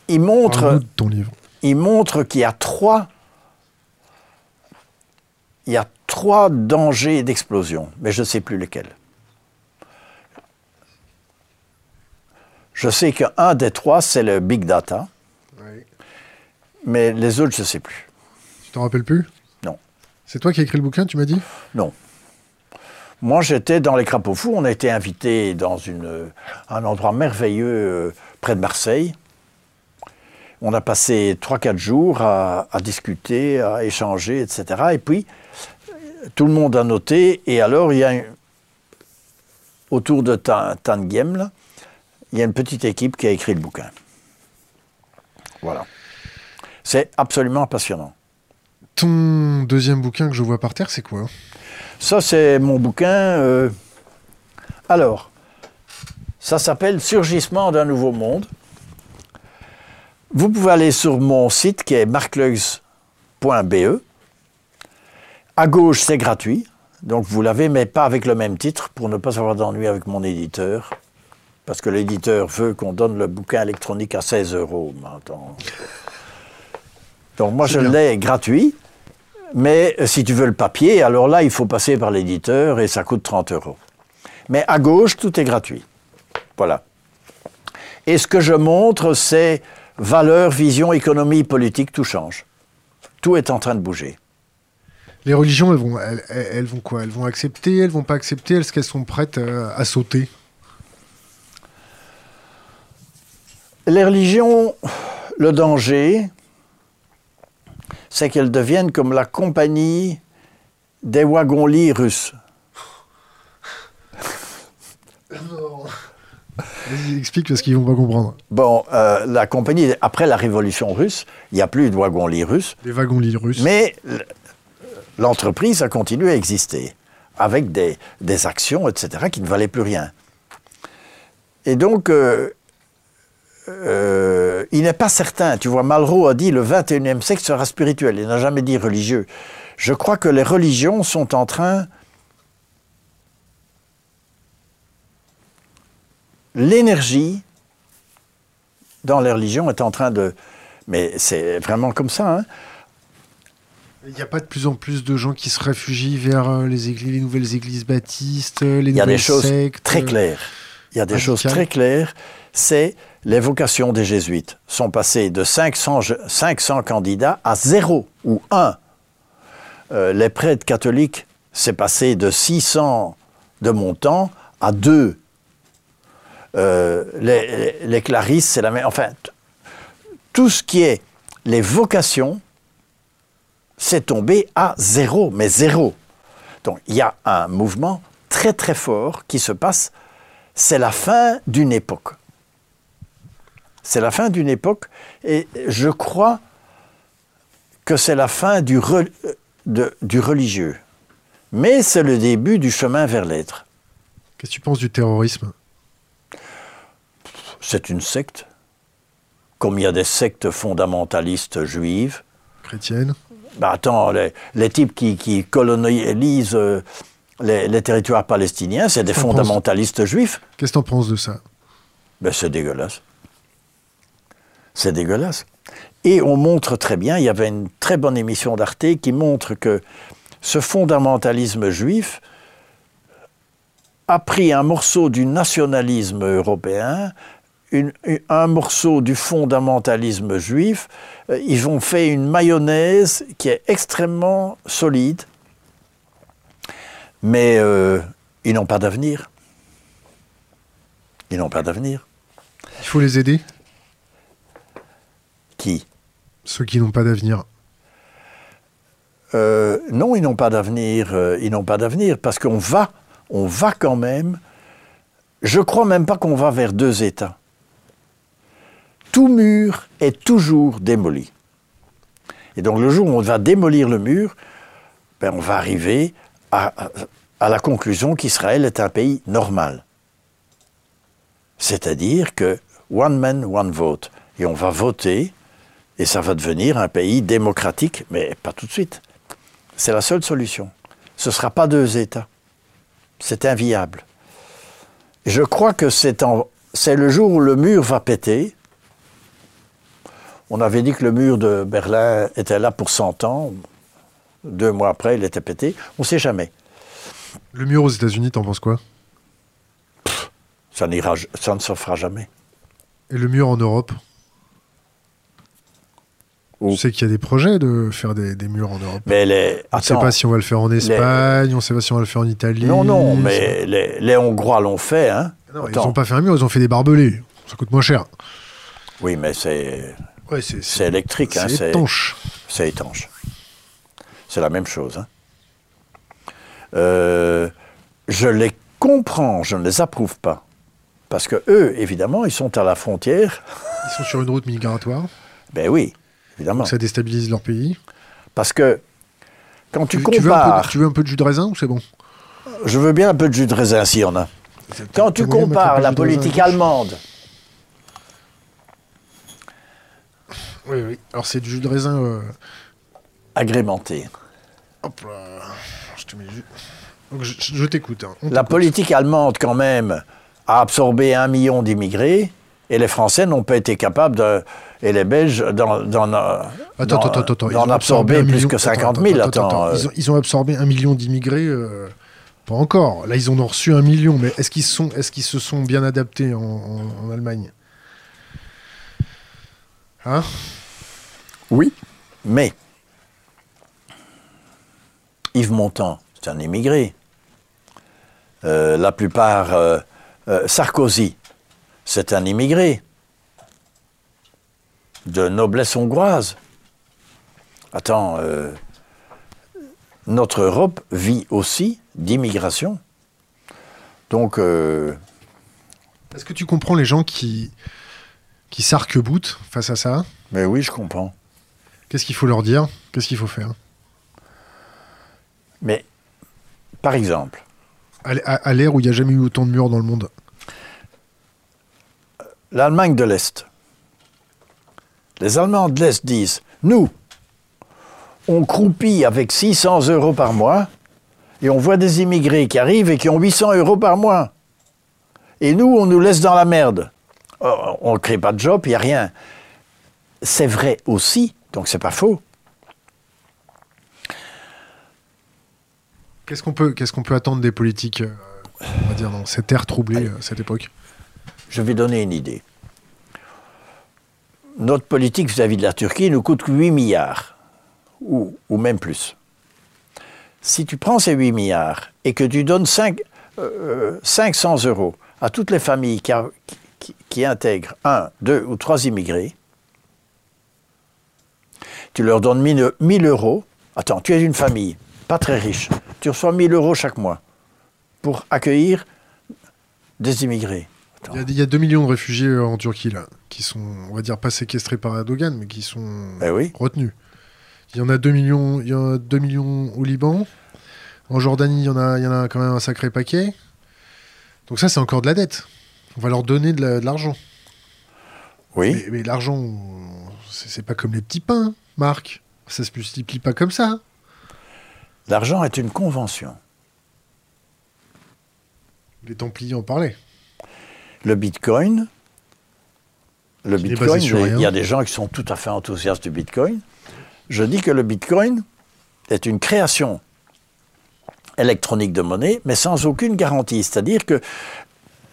il montre, de ton livre. il montre qu'il y a trois, il y a trois dangers d'explosion, mais je ne sais plus lesquels. Je sais qu'un des trois, c'est le big data, mais les autres, je ne sais plus. Tu t'en rappelles plus? Non. C'est toi qui as écrit le bouquin, tu m'as dit? Non. Moi, j'étais dans les crapauds fous. On a été invité dans une, un endroit merveilleux euh, près de Marseille. On a passé 3-4 jours à, à discuter, à échanger, etc. Et puis, tout le monde a noté. Et alors, il y a une- autour de Tan Tangiem, il y a une petite équipe qui a écrit le bouquin. Voilà. C'est absolument passionnant. Ton deuxième bouquin que je vois par terre, c'est quoi Ça, c'est mon bouquin. euh, Alors, ça s'appelle Surgissement d'un nouveau monde. Vous pouvez aller sur mon site qui est marcleugs.be. À gauche, c'est gratuit. Donc, vous l'avez, mais pas avec le même titre pour ne pas avoir d'ennui avec mon éditeur. Parce que l'éditeur veut qu'on donne le bouquin électronique à 16 euros maintenant. Donc, moi, je l'ai gratuit. Mais euh, si tu veux le papier, alors là, il faut passer par l'éditeur et ça coûte 30 euros. Mais à gauche, tout est gratuit. Voilà. Et ce que je montre, c'est valeur, vision, économie, politique, tout change. Tout est en train de bouger. Les religions, elles vont, elles, elles- elles vont quoi? Elles vont accepter Elles vont pas accepter? Est-ce qu'elles sont prêtes euh, à sauter? Les religions, le danger, c'est qu'elles deviennent comme la compagnie des wagons-lits russes. Explique parce qu'ils vont pas comprendre. Bon, euh, la compagnie, après la révolution russe, il n'y a plus de wagons-lits russes. Les wagons lits russes. Mais l'entreprise a continué à exister avec des, des actions, etc., qui ne valaient plus rien. Et donc, euh, euh, il n'est pas certain, tu vois, Malraux a dit le 21e siècle sera spirituel, il n'a jamais dit religieux. Je crois que les religions sont en train... L'énergie dans les religions est en train de... Mais c'est vraiment comme ça, hein Il n'y a pas de plus en plus de gens qui se réfugient vers euh, les, églises, les nouvelles églises baptistes, les Il y a nouvelles des choses sectes très euh, claires. Il y a des radicales. choses très claires. C'est les vocations des jésuites sont passées de 500, je- 500 candidats à zéro ou un. Euh, les prêtres catholiques, c'est passé de 600 de montant à 2. Euh, les, clarisses, c'est la même. Enfin, tout ce qui est les vocations, c'est tombé à zéro, mais zéro. Donc il y a un mouvement très très fort qui se passe. C'est la fin d'une époque. C'est la fin d'une époque et je crois que c'est la fin du, re- de- du religieux. Mais c'est le début du chemin vers l'être. Qu'est-ce que tu penses du terrorisme? C'est une secte. Comme il y a des sectes fondamentalistes juives. Chrétienne Bah attends, les, les types qui, qui colonisent euh, les, les territoires palestiniens, c'est des fondamentalistes juifs. Qu'est-ce que t'en penses de ça? Ben, c'est dégueulasse. C'est dégueulasse. Et on montre très bien, il y avait une très bonne émission d'Arte qui montre que ce fondamentalisme juif a pris un morceau du nationalisme européen, un morceau du fondamentalisme juif, euh, ils ont fait une mayonnaise qui est extrêmement solide, mais euh, ils n'ont pas d'avenir. Ils n'ont pas d'avenir. Il faut les aider, Qui? Ceux qui n'ont pas d'avenir. Euh, non, ils n'ont pas d'avenir. euh, ils n'ont pas d'avenir parce qu'on va, on va quand même. Je crois même pas qu'on va vers deux États. Tout mur est toujours démoli. Et donc le jour où on va démolir le mur, ben, on va arriver à, à- à la conclusion qu'Israël est un pays normal. C'est-à-dire que one man, one vote. Et on va voter et ça va devenir un pays démocratique, mais pas tout de suite. C'est la seule solution. Ce ne sera pas deux États. C'est inviable. Je crois que c'est en- c'est le jour où le mur va péter. On avait dit que le mur de Berlin était là pour 100 ans. Deux mois après, il était pété. On ne sait jamais. Le mur aux États-Unis, t'en penses quoi? Ça, n'ira, ça ne se fera jamais. Et le mur en Europe? Où On sait qu'il y a des projets de faire des, des murs en Europe. Mais les. On ne sait pas si on va le faire en Espagne, on ne sait pas si on va le faire en Italie. Non, non, mais les, les Hongrois l'ont fait. Hein. Non, ils n'ont pas fait un mur, ils ont fait des barbelés. Ça coûte moins cher. Oui, mais c'est, Ouais, c'est électrique. hein, c'est c'est, étanche. c'est étanche. C'est la même chose. hein. Euh, je les comprends, je ne les approuve pas. Parce que eux, évidemment, ils sont à la frontière. Ils sont sur une route migratoire, Ben oui, évidemment. donc ça déstabilise leur pays. Parce que quand tu, tu, veux un peu, compares, tu veux un peu de jus de raisin ou c'est bon? Je veux bien un peu de jus de raisin s'il y en a. Quand tu compares la politique allemande, Oui, oui. Alors c'est du jus de raisin. euh, agrémentée, Hop là. Je te mets le jus. Donc je, je t'écoute. hein. La politique allemande, quand même, a absorbé un million d'immigrés, et les Français n'ont pas été capables de. Et les Belges d'en, Attends, attends, absorber plus million- que attends, 50 attends, 000. attends, Attends, attends. euh, Ils, ont, ils ont absorbé un million d'immigrés. euh, pas encore. Là, ils en ont reçu un million. Mais est-ce qu'ils sont, est-ce qu'ils se sont bien adaptés en, en- en Allemagne? Hein? Oui. Mais Yves Montand, c'est un immigré. Euh, la plupart. euh, euh, Sarkozy, c'est un immigré. De noblesse hongroise. Attends, euh, notre Europe vit aussi d'immigration. Donc, euh, Est-ce que tu comprends les gens qui qui s'arc-boutent face à ça? Mais oui, je comprends. Qu'est-ce qu'il faut leur dire? Qu'est-ce qu'il faut faire? Mais, par exemple, À, l- à- à l'ère où il n'y a jamais eu autant de murs dans le monde. l'Allemagne de l'Est. Les Allemands de l'Est disent, nous, on croupit avec 600 euros par mois et on voit des immigrés qui arrivent et qui ont 800 euros par mois. Et nous, on nous laisse dans la merde. Oh, on ne crée pas de job, il n'y a rien. C'est vrai aussi, donc c'est pas faux. Qu'est-ce qu'on peut, attendre des politiques, euh, on va dire, dans cette ère troublée, euh, cette époque? Je vais donner une idée. Notre politique vis-à-vis de la Turquie nous coûte 8 milliards, ou, même plus. Si tu prends ces 8 milliards et que tu donnes 5, euh, 500 euros à toutes les familles qui intègrent un, deux ou trois immigrés, tu leur donnes 1000 1000 euros. Attends, tu es une famille, pas très riche. Tu reçois 1000 euros chaque mois pour accueillir des immigrés. Il y, a, il y a 2 millions de réfugiés euh, en Turquie, là, qui sont, on va dire, pas séquestrés par Erdogan, mais qui sont Ben oui. retenus. Il y en a 2 millions, il y en a 2 millions au Liban. En Jordanie, il y, en a, il y en a quand même un sacré paquet. Donc ça, c'est encore de la dette. On va leur donner de la- de l'argent. Oui. Mais, mais l'argent, c'est pas comme les petits pains, Marc. Ça se multiplie pas comme ça. L'argent est une convention. Les Templiers en parlaient. Le Bitcoin, le Qui il y a des gens qui sont tout à fait enthousiastes du Bitcoin. Je dis que le Bitcoin est une création électronique de monnaie, mais sans aucune garantie. C'est-à-dire que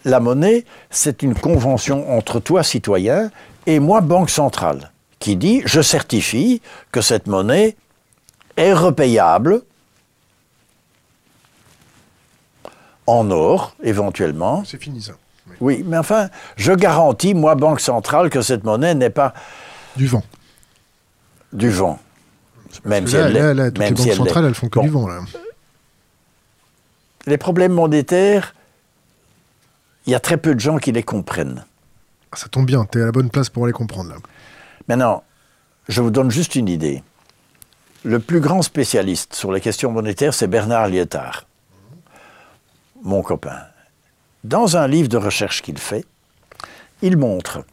la monnaie, c'est une convention entre toi, citoyen, et moi, banque centrale, qui dit je certifie que cette monnaie est repayable en or, éventuellement. C'est fini ça. Oui. Mais enfin, je garantis, moi, Banque centrale, que cette monnaie n'est pas Du vent. du vent. Même si là, elle l'est. là, là, toutes les Même banques si centrales, elles font que Bon. du vent là. Les problèmes monétaires, il y a très peu de gens qui les comprennent. Ah, Ça tombe bien, t'es à la bonne place pour les comprendre là. Maintenant, je vous donne juste une idée. Le plus grand spécialiste sur les questions monétaires, c'est Bernard Lietard, mon copain. Dans un livre de recherche qu'il fait, il montre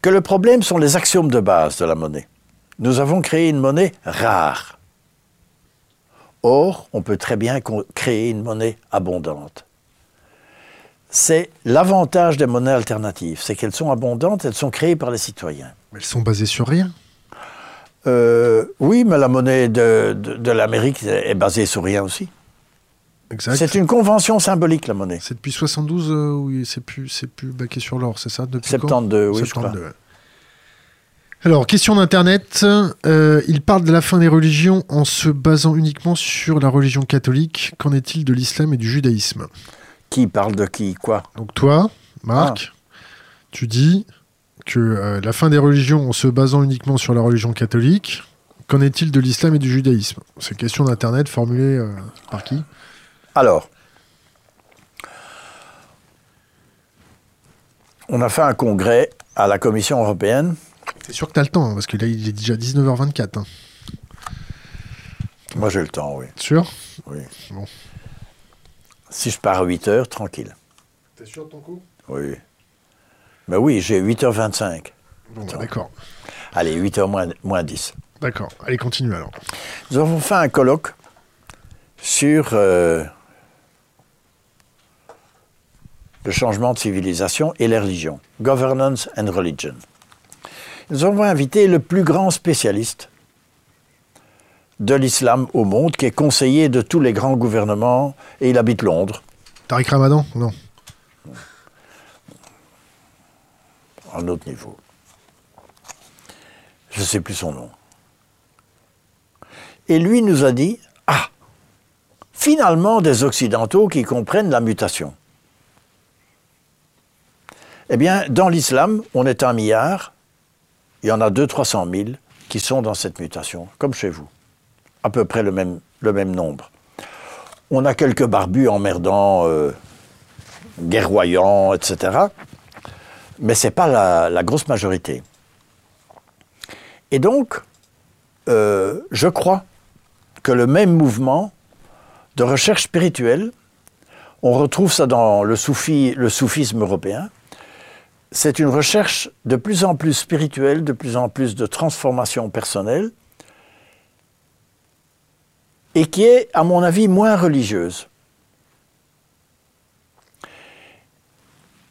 que le problème sont les axiomes de base de la monnaie. Nous avons créé une monnaie rare. Or, on peut très bien créer une monnaie abondante. C'est l'avantage des monnaies alternatives, c'est qu'elles sont abondantes, elles sont créées par les citoyens. Mais elles sont basées sur rien. Euh, oui, mais la monnaie de, de- de l'Amérique est basée sur rien aussi. C'est une convention symbolique, la monnaie. C'est depuis 72 euh, oui, c'est plus, c'est plus baqué sur l'or, c'est ça depuis quand? 72, oui, je crois. 72, ouais. Alors, question d'Internet. euh, il parle de la fin des religions en se basant uniquement sur la religion catholique. Qu'en est-il de l'islam et du judaïsme? Qui parle de qui, quoi? Donc toi, Marc, Ah. tu dis que euh, la fin des religions en se basant uniquement sur la religion catholique. Qu'en est-il de l'islam et du judaïsme? C'est une question d'Internet formulée euh, par qui? Alors, on a fait un congrès à la Commission européenne. T'es sûr que t'as le temps hein, Parce que là, il est déjà 19h24. hein. Moi, j'ai le temps, oui. Sûr? Oui. Bon. Si je pars à 8 heures, tranquille. T'es sûr de ton coup? Oui. Mais oui, j'ai 8h25. Bon, bah, d'accord. Allez, 8h moins, moins 10. D'accord. Allez, continue alors. Nous avons fait un colloque sur euh, le changement de civilisation et les religions, Governance and Religion. Nous avons invité le plus grand spécialiste de l'islam au monde, qui est conseiller de tous les grands gouvernements, et il habite Londres, Tariq Ramadan Non. un autre niveau. Je ne sais plus son nom. Et lui nous a dit, ah, finalement des Occidentaux qui comprennent la mutation. Eh bien, dans l'islam, on est un milliard, il y en a 200-300 000 qui sont dans cette mutation, comme chez vous. À peu près le même, nombre. On a quelques barbus emmerdants, euh, guerroyants, etc. Mais ce n'est pas la, la grosse majorité. Et donc, euh, je crois que le même mouvement de recherche spirituelle, on retrouve ça dans le, soufi, le soufisme européen, c'est une recherche de plus en plus spirituelle, de plus en plus de transformation personnelle, et qui est, à mon avis, moins religieuse.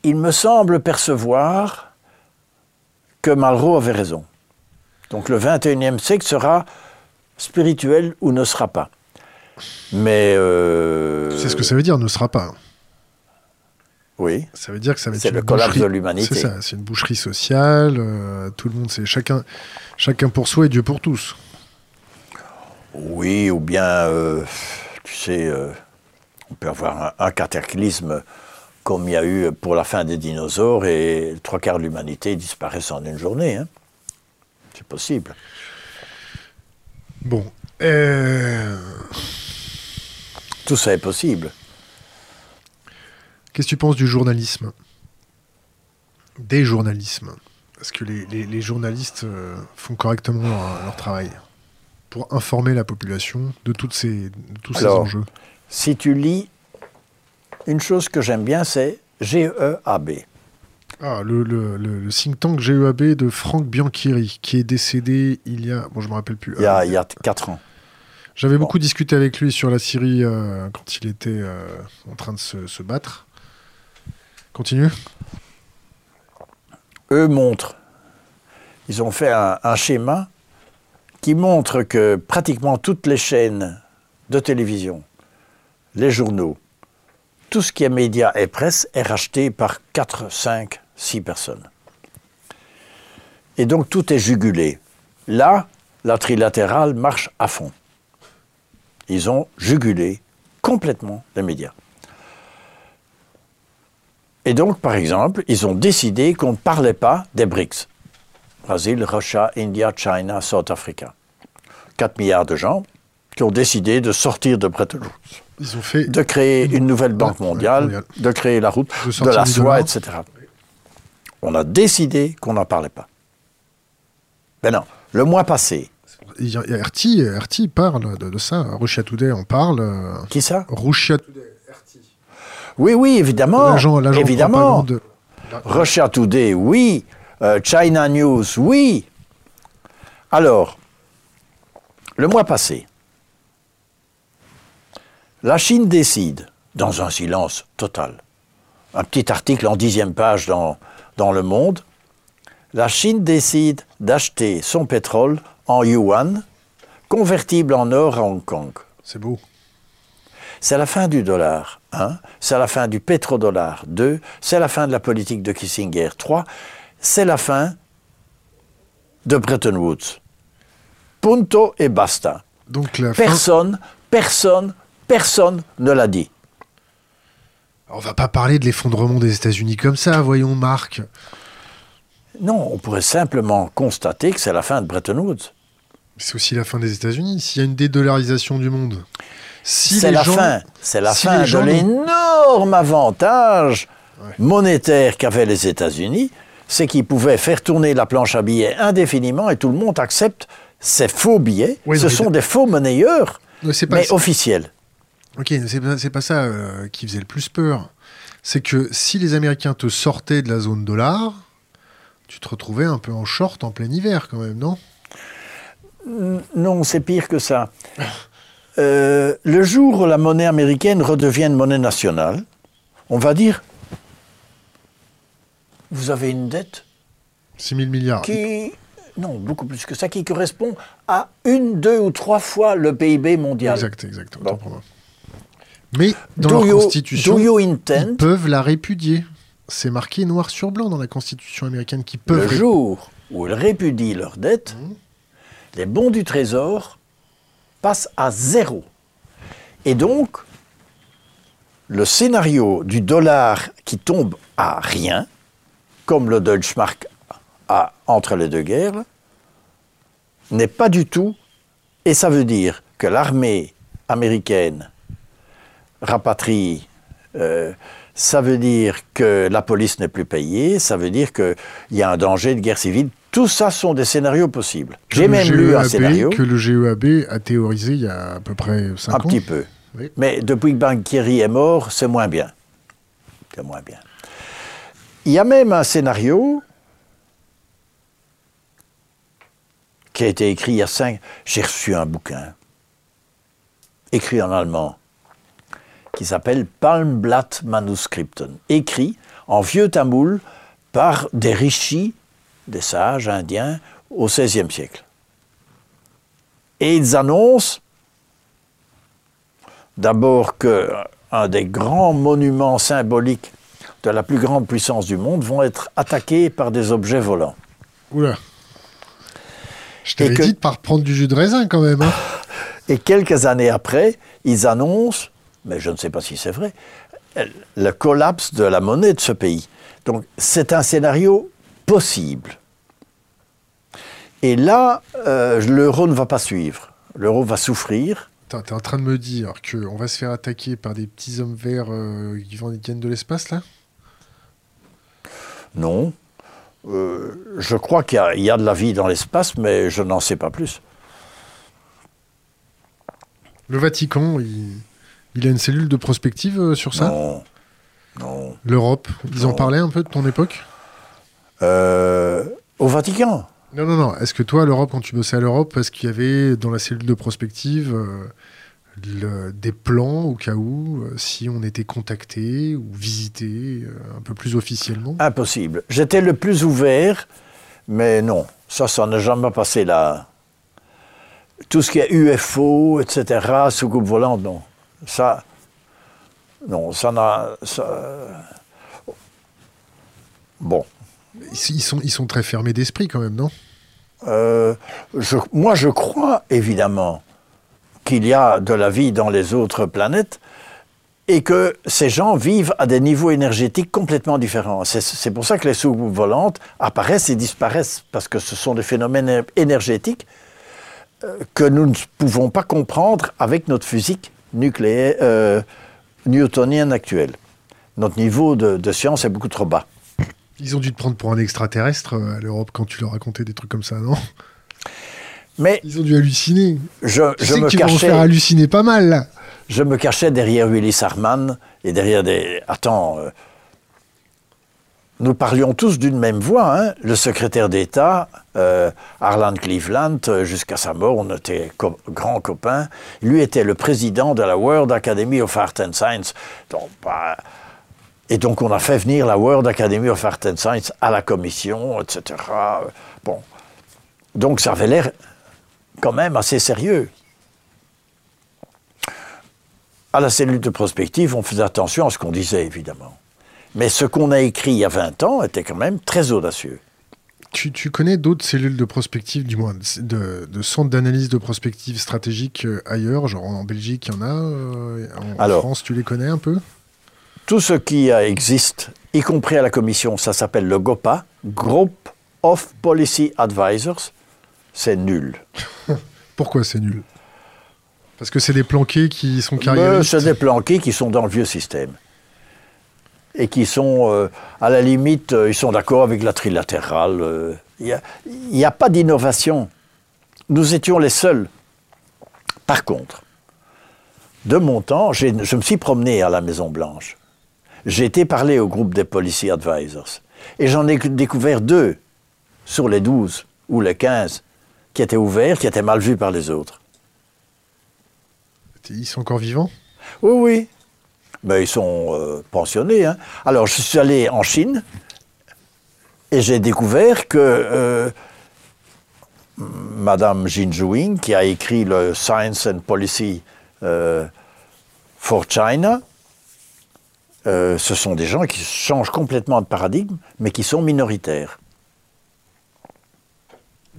Il me semble percevoir que Malraux avait raison. Donc le 21e siècle sera spirituel ou ne sera pas. Mais... euh, C'est ce que ça veut dire, ne sera pas. Oui. Ça veut dire que ça va être C'est une le collapse boucherie- de l'humanité. C'est ça, c'est une boucherie sociale. euh, tout le monde, c'est chacun, chacun pour soi et Dieu pour tous. Oui, ou bien, euh, tu sais, euh, on peut avoir un, un cataclysme comme il y a eu pour la fin des dinosaures et trois quarts de l'humanité disparaissent en une journée. hein. C'est possible. Bon. Tout ça est possible. Qu'est-ce que tu penses du journalisme? Des journalismes Est-ce que les, les- les journalistes euh, font correctement leur, leur travail pour informer la population de, toutes ces, de tous ces enjeux? Si tu lis, une chose que j'aime bien, c'est GEAB. Ah, le, le- le- le think tank GEAB de Franck Bianchiri, qui est décédé il y a... Bon, je me rappelle plus. Il y a, Euh, il y a quatre ans. J'avais beaucoup discuté avec lui sur la Syrie euh, quand il était euh, en train de se, se battre. Continue. eux montrent, ils ont fait un, schéma qui montre que pratiquement toutes les chaînes de télévision, les journaux, tout ce qui est médias et presse est racheté par 4, 5, 6 personnes. Et donc tout est jugulé. Là, la trilatérale marche à fond. Ils ont jugulé complètement les médias. Et donc, par exemple, ils ont décidé qu'on ne parlait pas des BRICS. Brésil, Russia, India, China, South Africa. 4 milliards de gens qui ont décidé de sortir de Bretton Woods. Ils ont fait de créer une nouvelle banque mondiale, mondiale. de créer la route, De la soie, etc. On a décidé qu'on n'en parlait pas. Ben non, le mois passé, RT, RT parle de, de ça. Russia Today en parle. qui ça? Russia Today, Oui, oui, évidemment. l'agent l'agent de évidemment. de- Russia Today, oui. Euh, China News, oui. Alors, le mois passé, la Chine décide, dans un silence total, un petit article en dixième page dans, dans Le Monde, la Chine décide d'acheter son pétrole en yuan, convertible en or à Hong Kong. C'est beau. C'est la fin du dollar, un. C'est la fin du pétrodollar, deux. C'est la fin de la politique de Kissinger, trois. C'est la fin de Bretton Woods. Punto et basta. Donc la fin- Personne, personne, personne ne l'a dit. On va pas parler de l'effondrement des États-Unis comme ça, voyons, Marc. Non, on pourrait simplement constater que c'est la fin de Bretton Woods. C'est aussi la fin des États-Unis. S'il y a une dédollarisation du monde, si c'est la gens- fin, c'est la si fin de l'énorme avantage Ouais. monétaire qu'avaient les États-Unis, c'est qu'ils pouvaient faire tourner la planche à billets indéfiniment et tout le monde accepte ces faux billets. Oui, Ce sont des faux monnayeurs, pas mais ça. officiels. Ok, mais c'est pas, c'est pas ça euh, qui faisait le plus peur. C'est que si les Américains te sortaient de la zone dollar, tu te retrouvais un peu en short en plein hiver quand même, non? Non, c'est pire que ça. Euh, le jour où la monnaie américaine redevient une monnaie nationale, on va dire, vous avez une dette 6 000 milliards. qui, non, beaucoup plus que ça, qui correspond à une, deux ou trois fois le PIB mondial. Exact, exact. Bon. Mais dans Do leur you- constitution, ils peuvent la répudier. C'est marqué noir sur blanc dans la constitution américaine qu'ils peuvent le jour où ils répudient leurs dettes, Mmh. les bons du Trésor passent à zéro. Et donc, le scénario du dollar qui tombe à rien, comme le Deutschmark a entre les deux guerres, n'est pas du tout, et ça veut dire que l'armée américaine rapatrie, euh, ça veut dire que la police n'est plus payée, ça veut dire qu'il y a un danger de guerre civile. Tout ça sont des scénarios possibles. J'ai même lu un GEAB scénario, que le GEAB a théorisé il y a à peu près 5 un ans. petit peu. Oui. Mais depuis que Banquieri est mort, c'est moins bien. C'est moins bien. Il y a même un scénario qui a été écrit il y a cinq. J'ai reçu un bouquin écrit en allemand qui s'appelle Palmblatt Manuskripten, écrit en vieux tamoul par des rishis, des sages indiens, au XVIe siècle. Et ils annoncent d'abord que un des grands monuments symboliques de la plus grande puissance du monde vont être attaqués par des objets volants. Oula. Je t'avais que- dit de pas reprendre du jus de raisin quand même. hein. Et quelques années après, ils annoncent, mais je ne sais pas si c'est vrai, le collapse de la monnaie de ce pays. Donc c'est un scénario possible. Et là, euh, l'euro ne va pas suivre. L'euro va souffrir. Attends, T'es en train de me dire qu'on va se faire attaquer par des petits hommes verts euh, qui viennent de l'espace là? Non. Euh, je crois qu'il y a- il y, a de la vie dans l'espace, mais je n'en sais pas plus. Le Vatican, il, il a une cellule de prospective euh, sur ça? Non. Non. L'Europe, ils en parlaient un peu de ton époque? Euh, au Vatican Non, non, non. Est-ce que toi, à l'Europe, quand tu bossais à l'Europe, est-ce qu'il y avait dans la cellule de prospective euh, le- des plans au cas où, euh, si on était contacté ou visité un peu plus officiellement? Impossible. J'étais le plus ouvert, mais non, ça, ça n'a jamais passé là. Tout ce qui est UFO, etc., soucoupe volante, non. Ça, non, ça n'a... ça- Bon. Ils, sont, très fermés d'esprit quand même, non? Euh, moi, je crois évidemment qu'il y a de la vie dans les autres planètes, et que ces gens vivent à des niveaux énergétiques complètement différents. C'est- pour ça que les soucoupes volantes apparaissent et disparaissent, parce que ce sont des phénomènes énergétiques euh, que nous ne pouvons pas comprendre avec notre physique nucléaire, euh, newtonienne actuelle. Notre niveau de science est beaucoup trop bas. Ils ont dû te prendre pour un extraterrestre euh, à l'Europe quand tu leur racontais des trucs comme ça, non? Mais Ils ont dû halluciner. je, Tu je sais me que tu cachais... faire halluciner pas mal, là. Je me cachais derrière Willis Harman et derrière des. Attends. euh, Nous parlions tous d'une même voix. hein. Le secrétaire d'État, euh, Harlan Cleveland, euh, jusqu'à sa mort, on était co- grands copains. Lui était le président de la World Academy of Art and Science. Donc, bah, et donc, on a fait venir la World Academy of Art and Science à la commission, etc. Bon. Donc, ça avait l'air quand même assez sérieux à la cellule de prospective, on faisait attention à ce qu'on disait, évidemment. Mais ce qu'on a écrit il y a 20 ans était quand même très audacieux. Tu, tu connais d'autres cellules de prospective, du moins de, de centres d'analyse de prospective stratégique euh, ailleurs, genre en Belgique, il y en a euh, En Alors. France, tu les connais un peu? Tout ce qui euh, existe, y compris à la commission, ça s'appelle le GOPA, Group of Policy Advisors, c'est nul. Pourquoi c'est nul? Parce que c'est des planqués qui sont Mais carriéristes? C'est des planqués qui sont dans le vieux système. Et qui sont, euh, à la limite, euh, ils sont d'accord avec la trilatérale. euh, Il n'y a, pas d'innovation. Nous étions les seuls. Par contre, de mon temps, je me suis promené à la Maison-Blanche. J'ai été parler au groupe des Policy Advisors. Et j'en ai découvert deux sur les 12 ou les 15 qui étaient ouverts, qui étaient mal vus par les autres. Ils sont encore vivants? Oui, oui. Mais ils sont euh, pensionnés. hein. Alors, je suis allé en Chine et j'ai découvert que euh, Madame Jin Juing, qui a écrit le Science and Policy euh, for China, euh, ce sont des gens qui changent complètement de paradigme, mais qui sont minoritaires.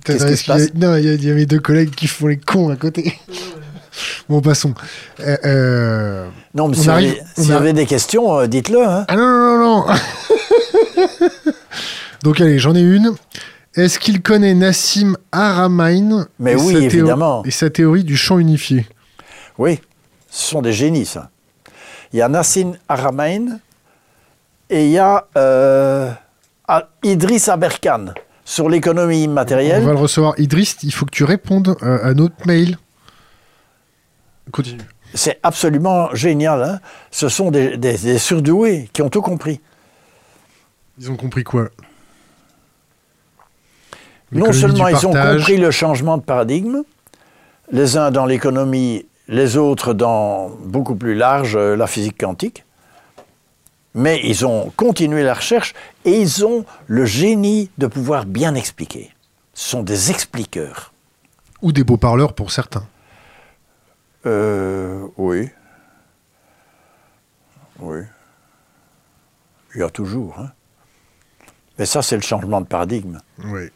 Y a- Non, il y, a- il y a mes deux collègues qui font les cons à côté. bon, passons. Euh, euh, Non, mais On si vous arrive- avez, on si vous a- avez des questions, euh, dites-le. hein. Ah non, non, non, non Donc allez, j'en ai une. Est-ce qu'il connaît Nassim Mais et oui, sa théo- évidemment. Et sa théorie du champ unifié? Oui, ce sont des génies, ça. Il y a Nassim Haramein et il y a euh, Idriss Aberkan sur l'économie On immatérielle. va le recevoir. Idriss, il faut que tu répondes euh, à notre mail. Continue. C'est absolument génial. hein. Ce sont des, des- des surdoués qui ont tout compris. Ils ont compris quoi? Non seulement ils ont compris le changement de paradigme, les uns dans l'économie, les autres dans beaucoup plus large euh, la physique quantique, mais ils ont continué la recherche et ils ont le génie de pouvoir bien expliquer. Ce sont des expliqueurs. Ou des beaux parleurs pour certains. Euh, oui. Oui. Il y a toujours. hein. Mais ça, c'est le changement de paradigme. Oui.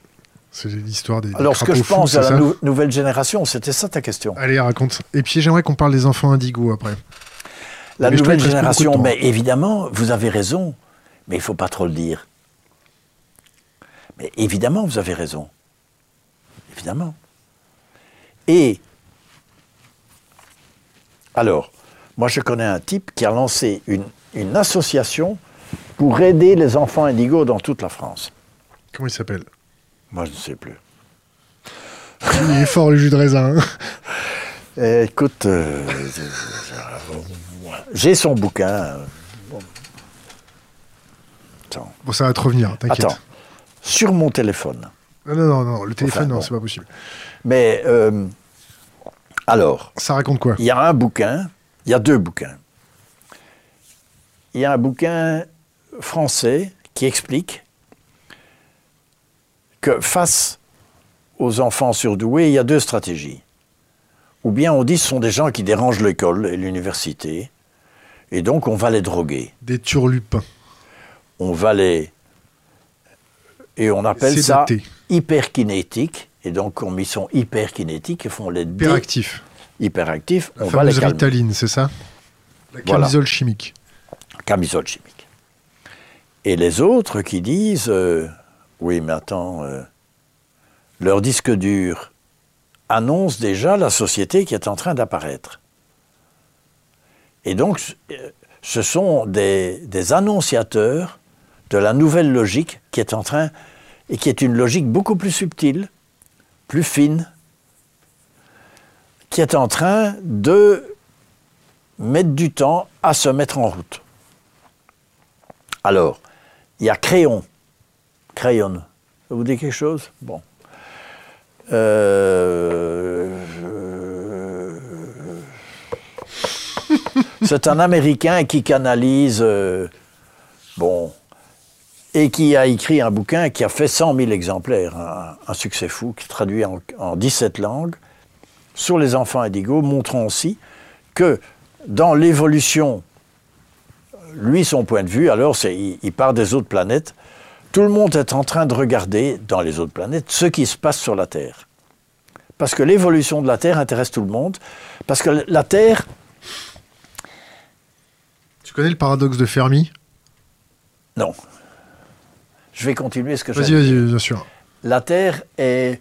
C'est l'histoire des. des Alors, ce que je fous, pense à la nou- nouvelle génération, c'était ça ta question. Allez, raconte. Et puis j'aimerais qu'on parle des enfants indigos après. La Mais nouvelle génération, mais évidemment, vous avez raison, mais il ne faut pas trop le dire. Mais évidemment, vous avez raison. Évidemment. Et, alors, moi je connais un type qui a lancé une, une association pour aider les enfants indigos dans toute la France. Comment il s'appelle? Moi je ne sais plus. Il est fort le jus de raisin. hein. Eh, écoute, euh, j'ai son bouquin. bon. Attends. Bon, ça va te revenir, t'inquiète. Attends. Sur mon téléphone. Non, non, non, non, le téléphone, Enfin, non, bon. c'est pas possible. Mais euh, alors, Ça raconte quoi? il y a un bouquin, il y a deux bouquins. Il y a un bouquin français qui explique que face aux enfants surdoués, il y a deux stratégies. Ou bien on dit ce sont des gens qui dérangent l'école et l'université, et donc on va les droguer. Des turlupins. On va les... Et on appelle ça Sédatés. hyperkinétiques. Et donc, comme ils sont hyperkinétiques, ils font les hyperactifs, La on va les calmer. Ritaline, c'est ça? La Voilà. camisole chimique. camisole chimique. Et les autres qui disent euh, oui, mais attends, euh, leur disque dur annonce déjà la société qui est en train d'apparaître. Et donc, euh, ce sont des, des annonciateurs de la nouvelle logique qui est en train, et qui est une logique beaucoup plus subtile, plus fine, qui est en train de mettre du temps à se mettre en route. Alors, il y a crayon. Crayon. Vous dit quelque chose? Bon. Euh, C'est un Américain qui canalise, euh, bon, et qui a écrit un bouquin qui a fait 100 000 exemplaires, un, succès fou, qui est traduit en, en 17 langues, sur les enfants indigos, montrant aussi que dans l'évolution lui, son point de vue, alors, il part des autres planètes. Tout le monde est en train de regarder dans les autres planètes ce qui se passe sur la Terre. Parce que l'évolution de la Terre intéresse tout le monde. Parce que la Terre, Tu connais le paradoxe de Fermi? Non. Je vais continuer ce que Vas-y, j'allais vas-y, bien sûr. La Terre est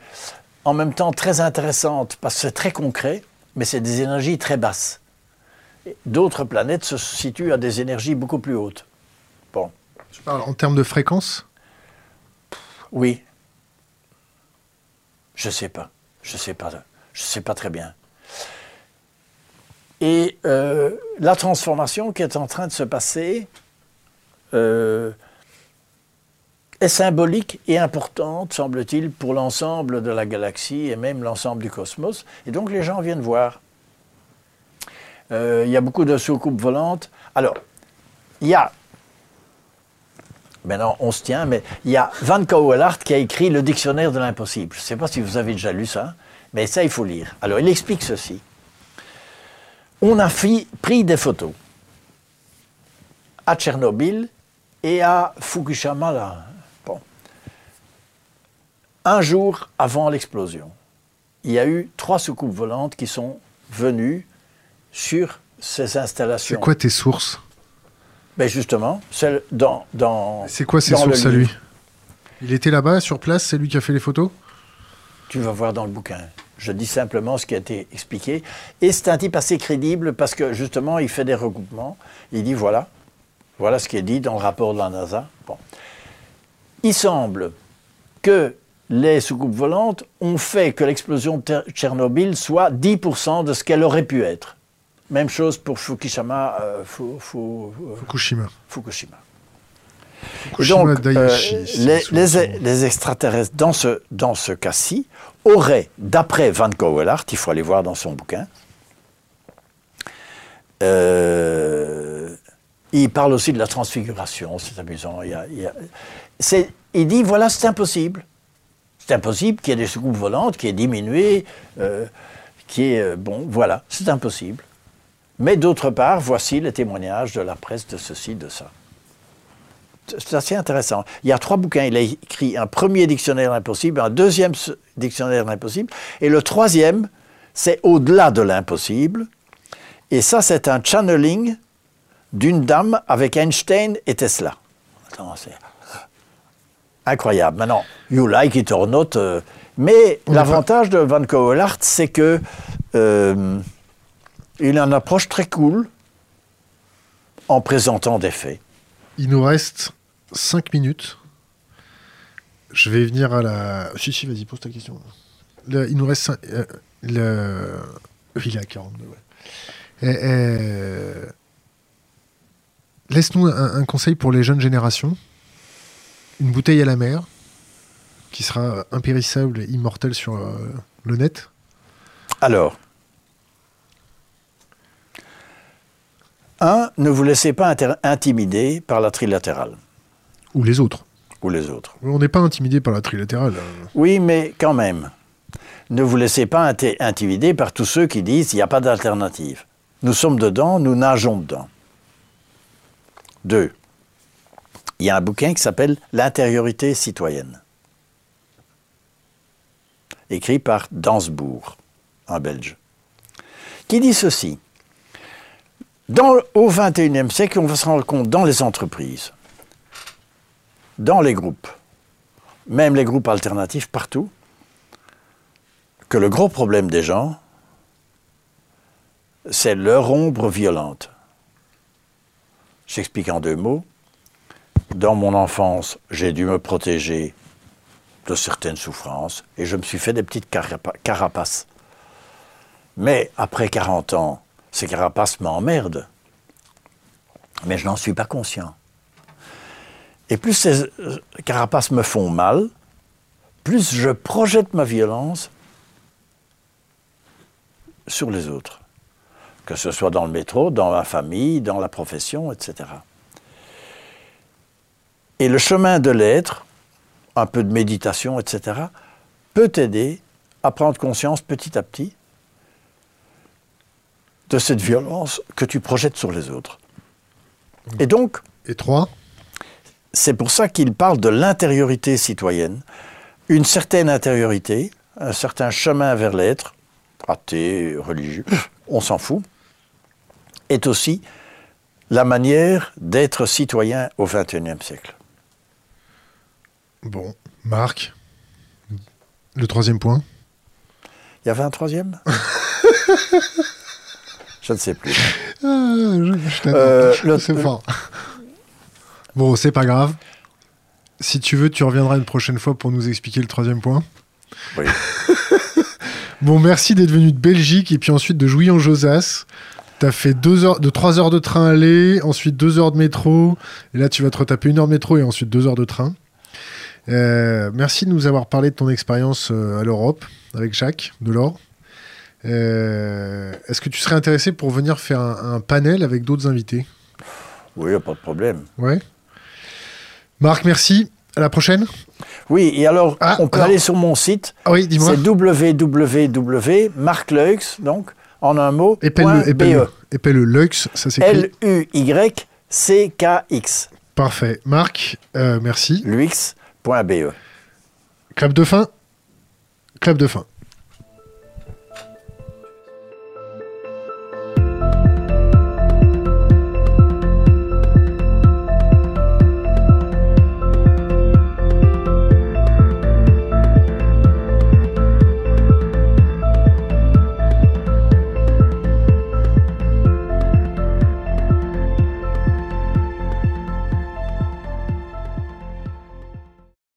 en même temps très intéressante parce que c'est très concret, mais c'est des énergies très basses. D'autres planètes se situent à des énergies beaucoup plus hautes. Bon, Tu parles en termes de fréquence? Oui. Je sais pas. Je sais pas. Je sais pas très bien. Et euh, la transformation qui est en train de se passer euh, est symbolique et importante, semble-t-il, pour l'ensemble de la galaxie et même l'ensemble du cosmos. Et donc les gens viennent voir. Euh, Il y a beaucoup de soucoupes volantes. Alors, il y a Maintenant, on se tient, mais il y a Van Cauwelaert qui a écrit le dictionnaire de l'impossible. Je ne sais pas si vous avez déjà lu ça, mais ça, il faut lire. Alors, il explique ceci. On a pris des photos à Tchernobyl et à Fukushima. Bon. Un jour avant l'explosion, il y a eu trois soucoupes volantes qui sont venues sur ces C'est installations. quoi tes sources? Ben justement, celle dans, dans, C'est quoi ses sources à lui? Il était là-bas, sur place, c'est lui qui a fait les photos? Tu vas voir dans le bouquin. Je dis simplement ce qui a été expliqué. Et c'est un type assez crédible parce que justement, il fait des recoupements. Il dit voilà, voilà ce qui est dit dans le rapport de la NASA. Bon. Il semble que les soucoupes volantes ont fait que l'explosion de Tchernobyl soit 10% de ce qu'elle aurait pu être. Même chose pour Fukushima, euh, Fu- Fu- euh, Fukushima. Fukushima. Donc, euh, Daiichi, les, extraterrestres, dans ce, dans ce cas-ci, auraient, d'après Van Cauwelaert, il faut aller voir dans son bouquin, il parle aussi de la transfiguration, c'est amusant. Il, y a- il y a- c'est- il dit, voilà, c'est impossible. C'est impossible qu'il y ait des soucoupes volantes, qui est diminué, euh, qui est... bon, voilà, c'est impossible. Mais d'autre part, voici les témoignages de la presse de ceci, de ça. C'est assez intéressant. Il y a trois bouquins. Il a écrit un premier dictionnaire de l'impossible, un deuxième dictionnaire de l'impossible, et le troisième, c'est au-delà de l'impossible. Et ça, c'est un channeling d'une dame avec Einstein et Tesla. Attends, c'est incroyable. Maintenant, you like it or not. euh, mais l'avantage de Van Cauwelaert, c'est que euh, il a une approche très cool en présentant des faits. Il nous reste 5 minutes. Je vais venir à la. Si, si, vas-y, pose ta question. Le- il nous reste. cin- euh, le... oui, Il est à 42, ouais. Et, Laisse-nous un, un conseil pour les jeunes générations. Une bouteille à la mer, qui sera impérissable et immortelle sur euh, le net. Alors, un, ne vous laissez pas intimider par la trilatérale Ou les autres. ou les autres. On n'est pas intimidé par la trilatérale. euh. Oui, mais quand même, ne vous laissez pas inti- intimider par tous ceux qui disent il n'y a pas d'alternative. Nous sommes dedans, nous nageons dedans. Deux, il y a un bouquin qui s'appelle L'intériorité citoyenne, écrit par Dansbourg, un Belge, qui dit ceci? Au XXIe siècle, on va se rendre compte dans les entreprises, dans les groupes, même les groupes alternatifs partout, que le gros problème des gens, c'est leur ombre violente. J'explique en deux mots. Dans mon enfance, j'ai dû me protéger de certaines souffrances et je me suis fait des petites carapa- carapaces. Mais après 40 ans, ces carapaces m'emmerdent. Mais je n'en suis pas conscient. Et plus ces euh, carapaces me font mal, plus je projette ma violence sur les autres. Que ce soit dans le métro, dans ma famille, dans la profession, etc. Et le chemin de l'être, un peu de méditation, etc., peut t'aider à prendre conscience petit à petit de cette violence que tu projettes sur les autres. Et donc, Et trois? c'est pour ça qu'il parle de l'intériorité citoyenne. Une certaine intériorité, un certain chemin vers l'être, athée, religieux, on s'en fout, est aussi la manière d'être citoyen au XXIe siècle. Bon, Marc, le troisième point? Il y avait un troisième? Je ne sais plus. Ah, je. Euh, c'est fort. Bon, c'est pas grave. Si tu veux, tu reviendras une prochaine fois pour nous expliquer le troisième point. Oui. Bon, merci d'être venu de Belgique et puis ensuite de jouy en josas T'as fait deux heures, de 3 heures de train aller, ensuite 2 heures de métro, et là tu vas te retaper une heure de métro et ensuite 2 heures de train. Euh, merci de nous avoir parlé de ton expérience euh, à l'Europe avec Jacques Delors. Euh, Est-ce que tu serais intéressé pour venir faire un, un panel avec d'autres invités? Oui, pas de problème. Ouais. Marc, merci. À la prochaine. Oui, et alors, Ah, on peut alors- aller sur mon site, Ah oui, dis-moi. c'est www.marcleux, donc, en un mot, Épelle-le, épelle-le. Épelle-le. Lux, ça s'écrit. L-U-Y-C-K-X. Parfait. Marc, euh, merci. Lux.be. Clap de fin. Clap de fin.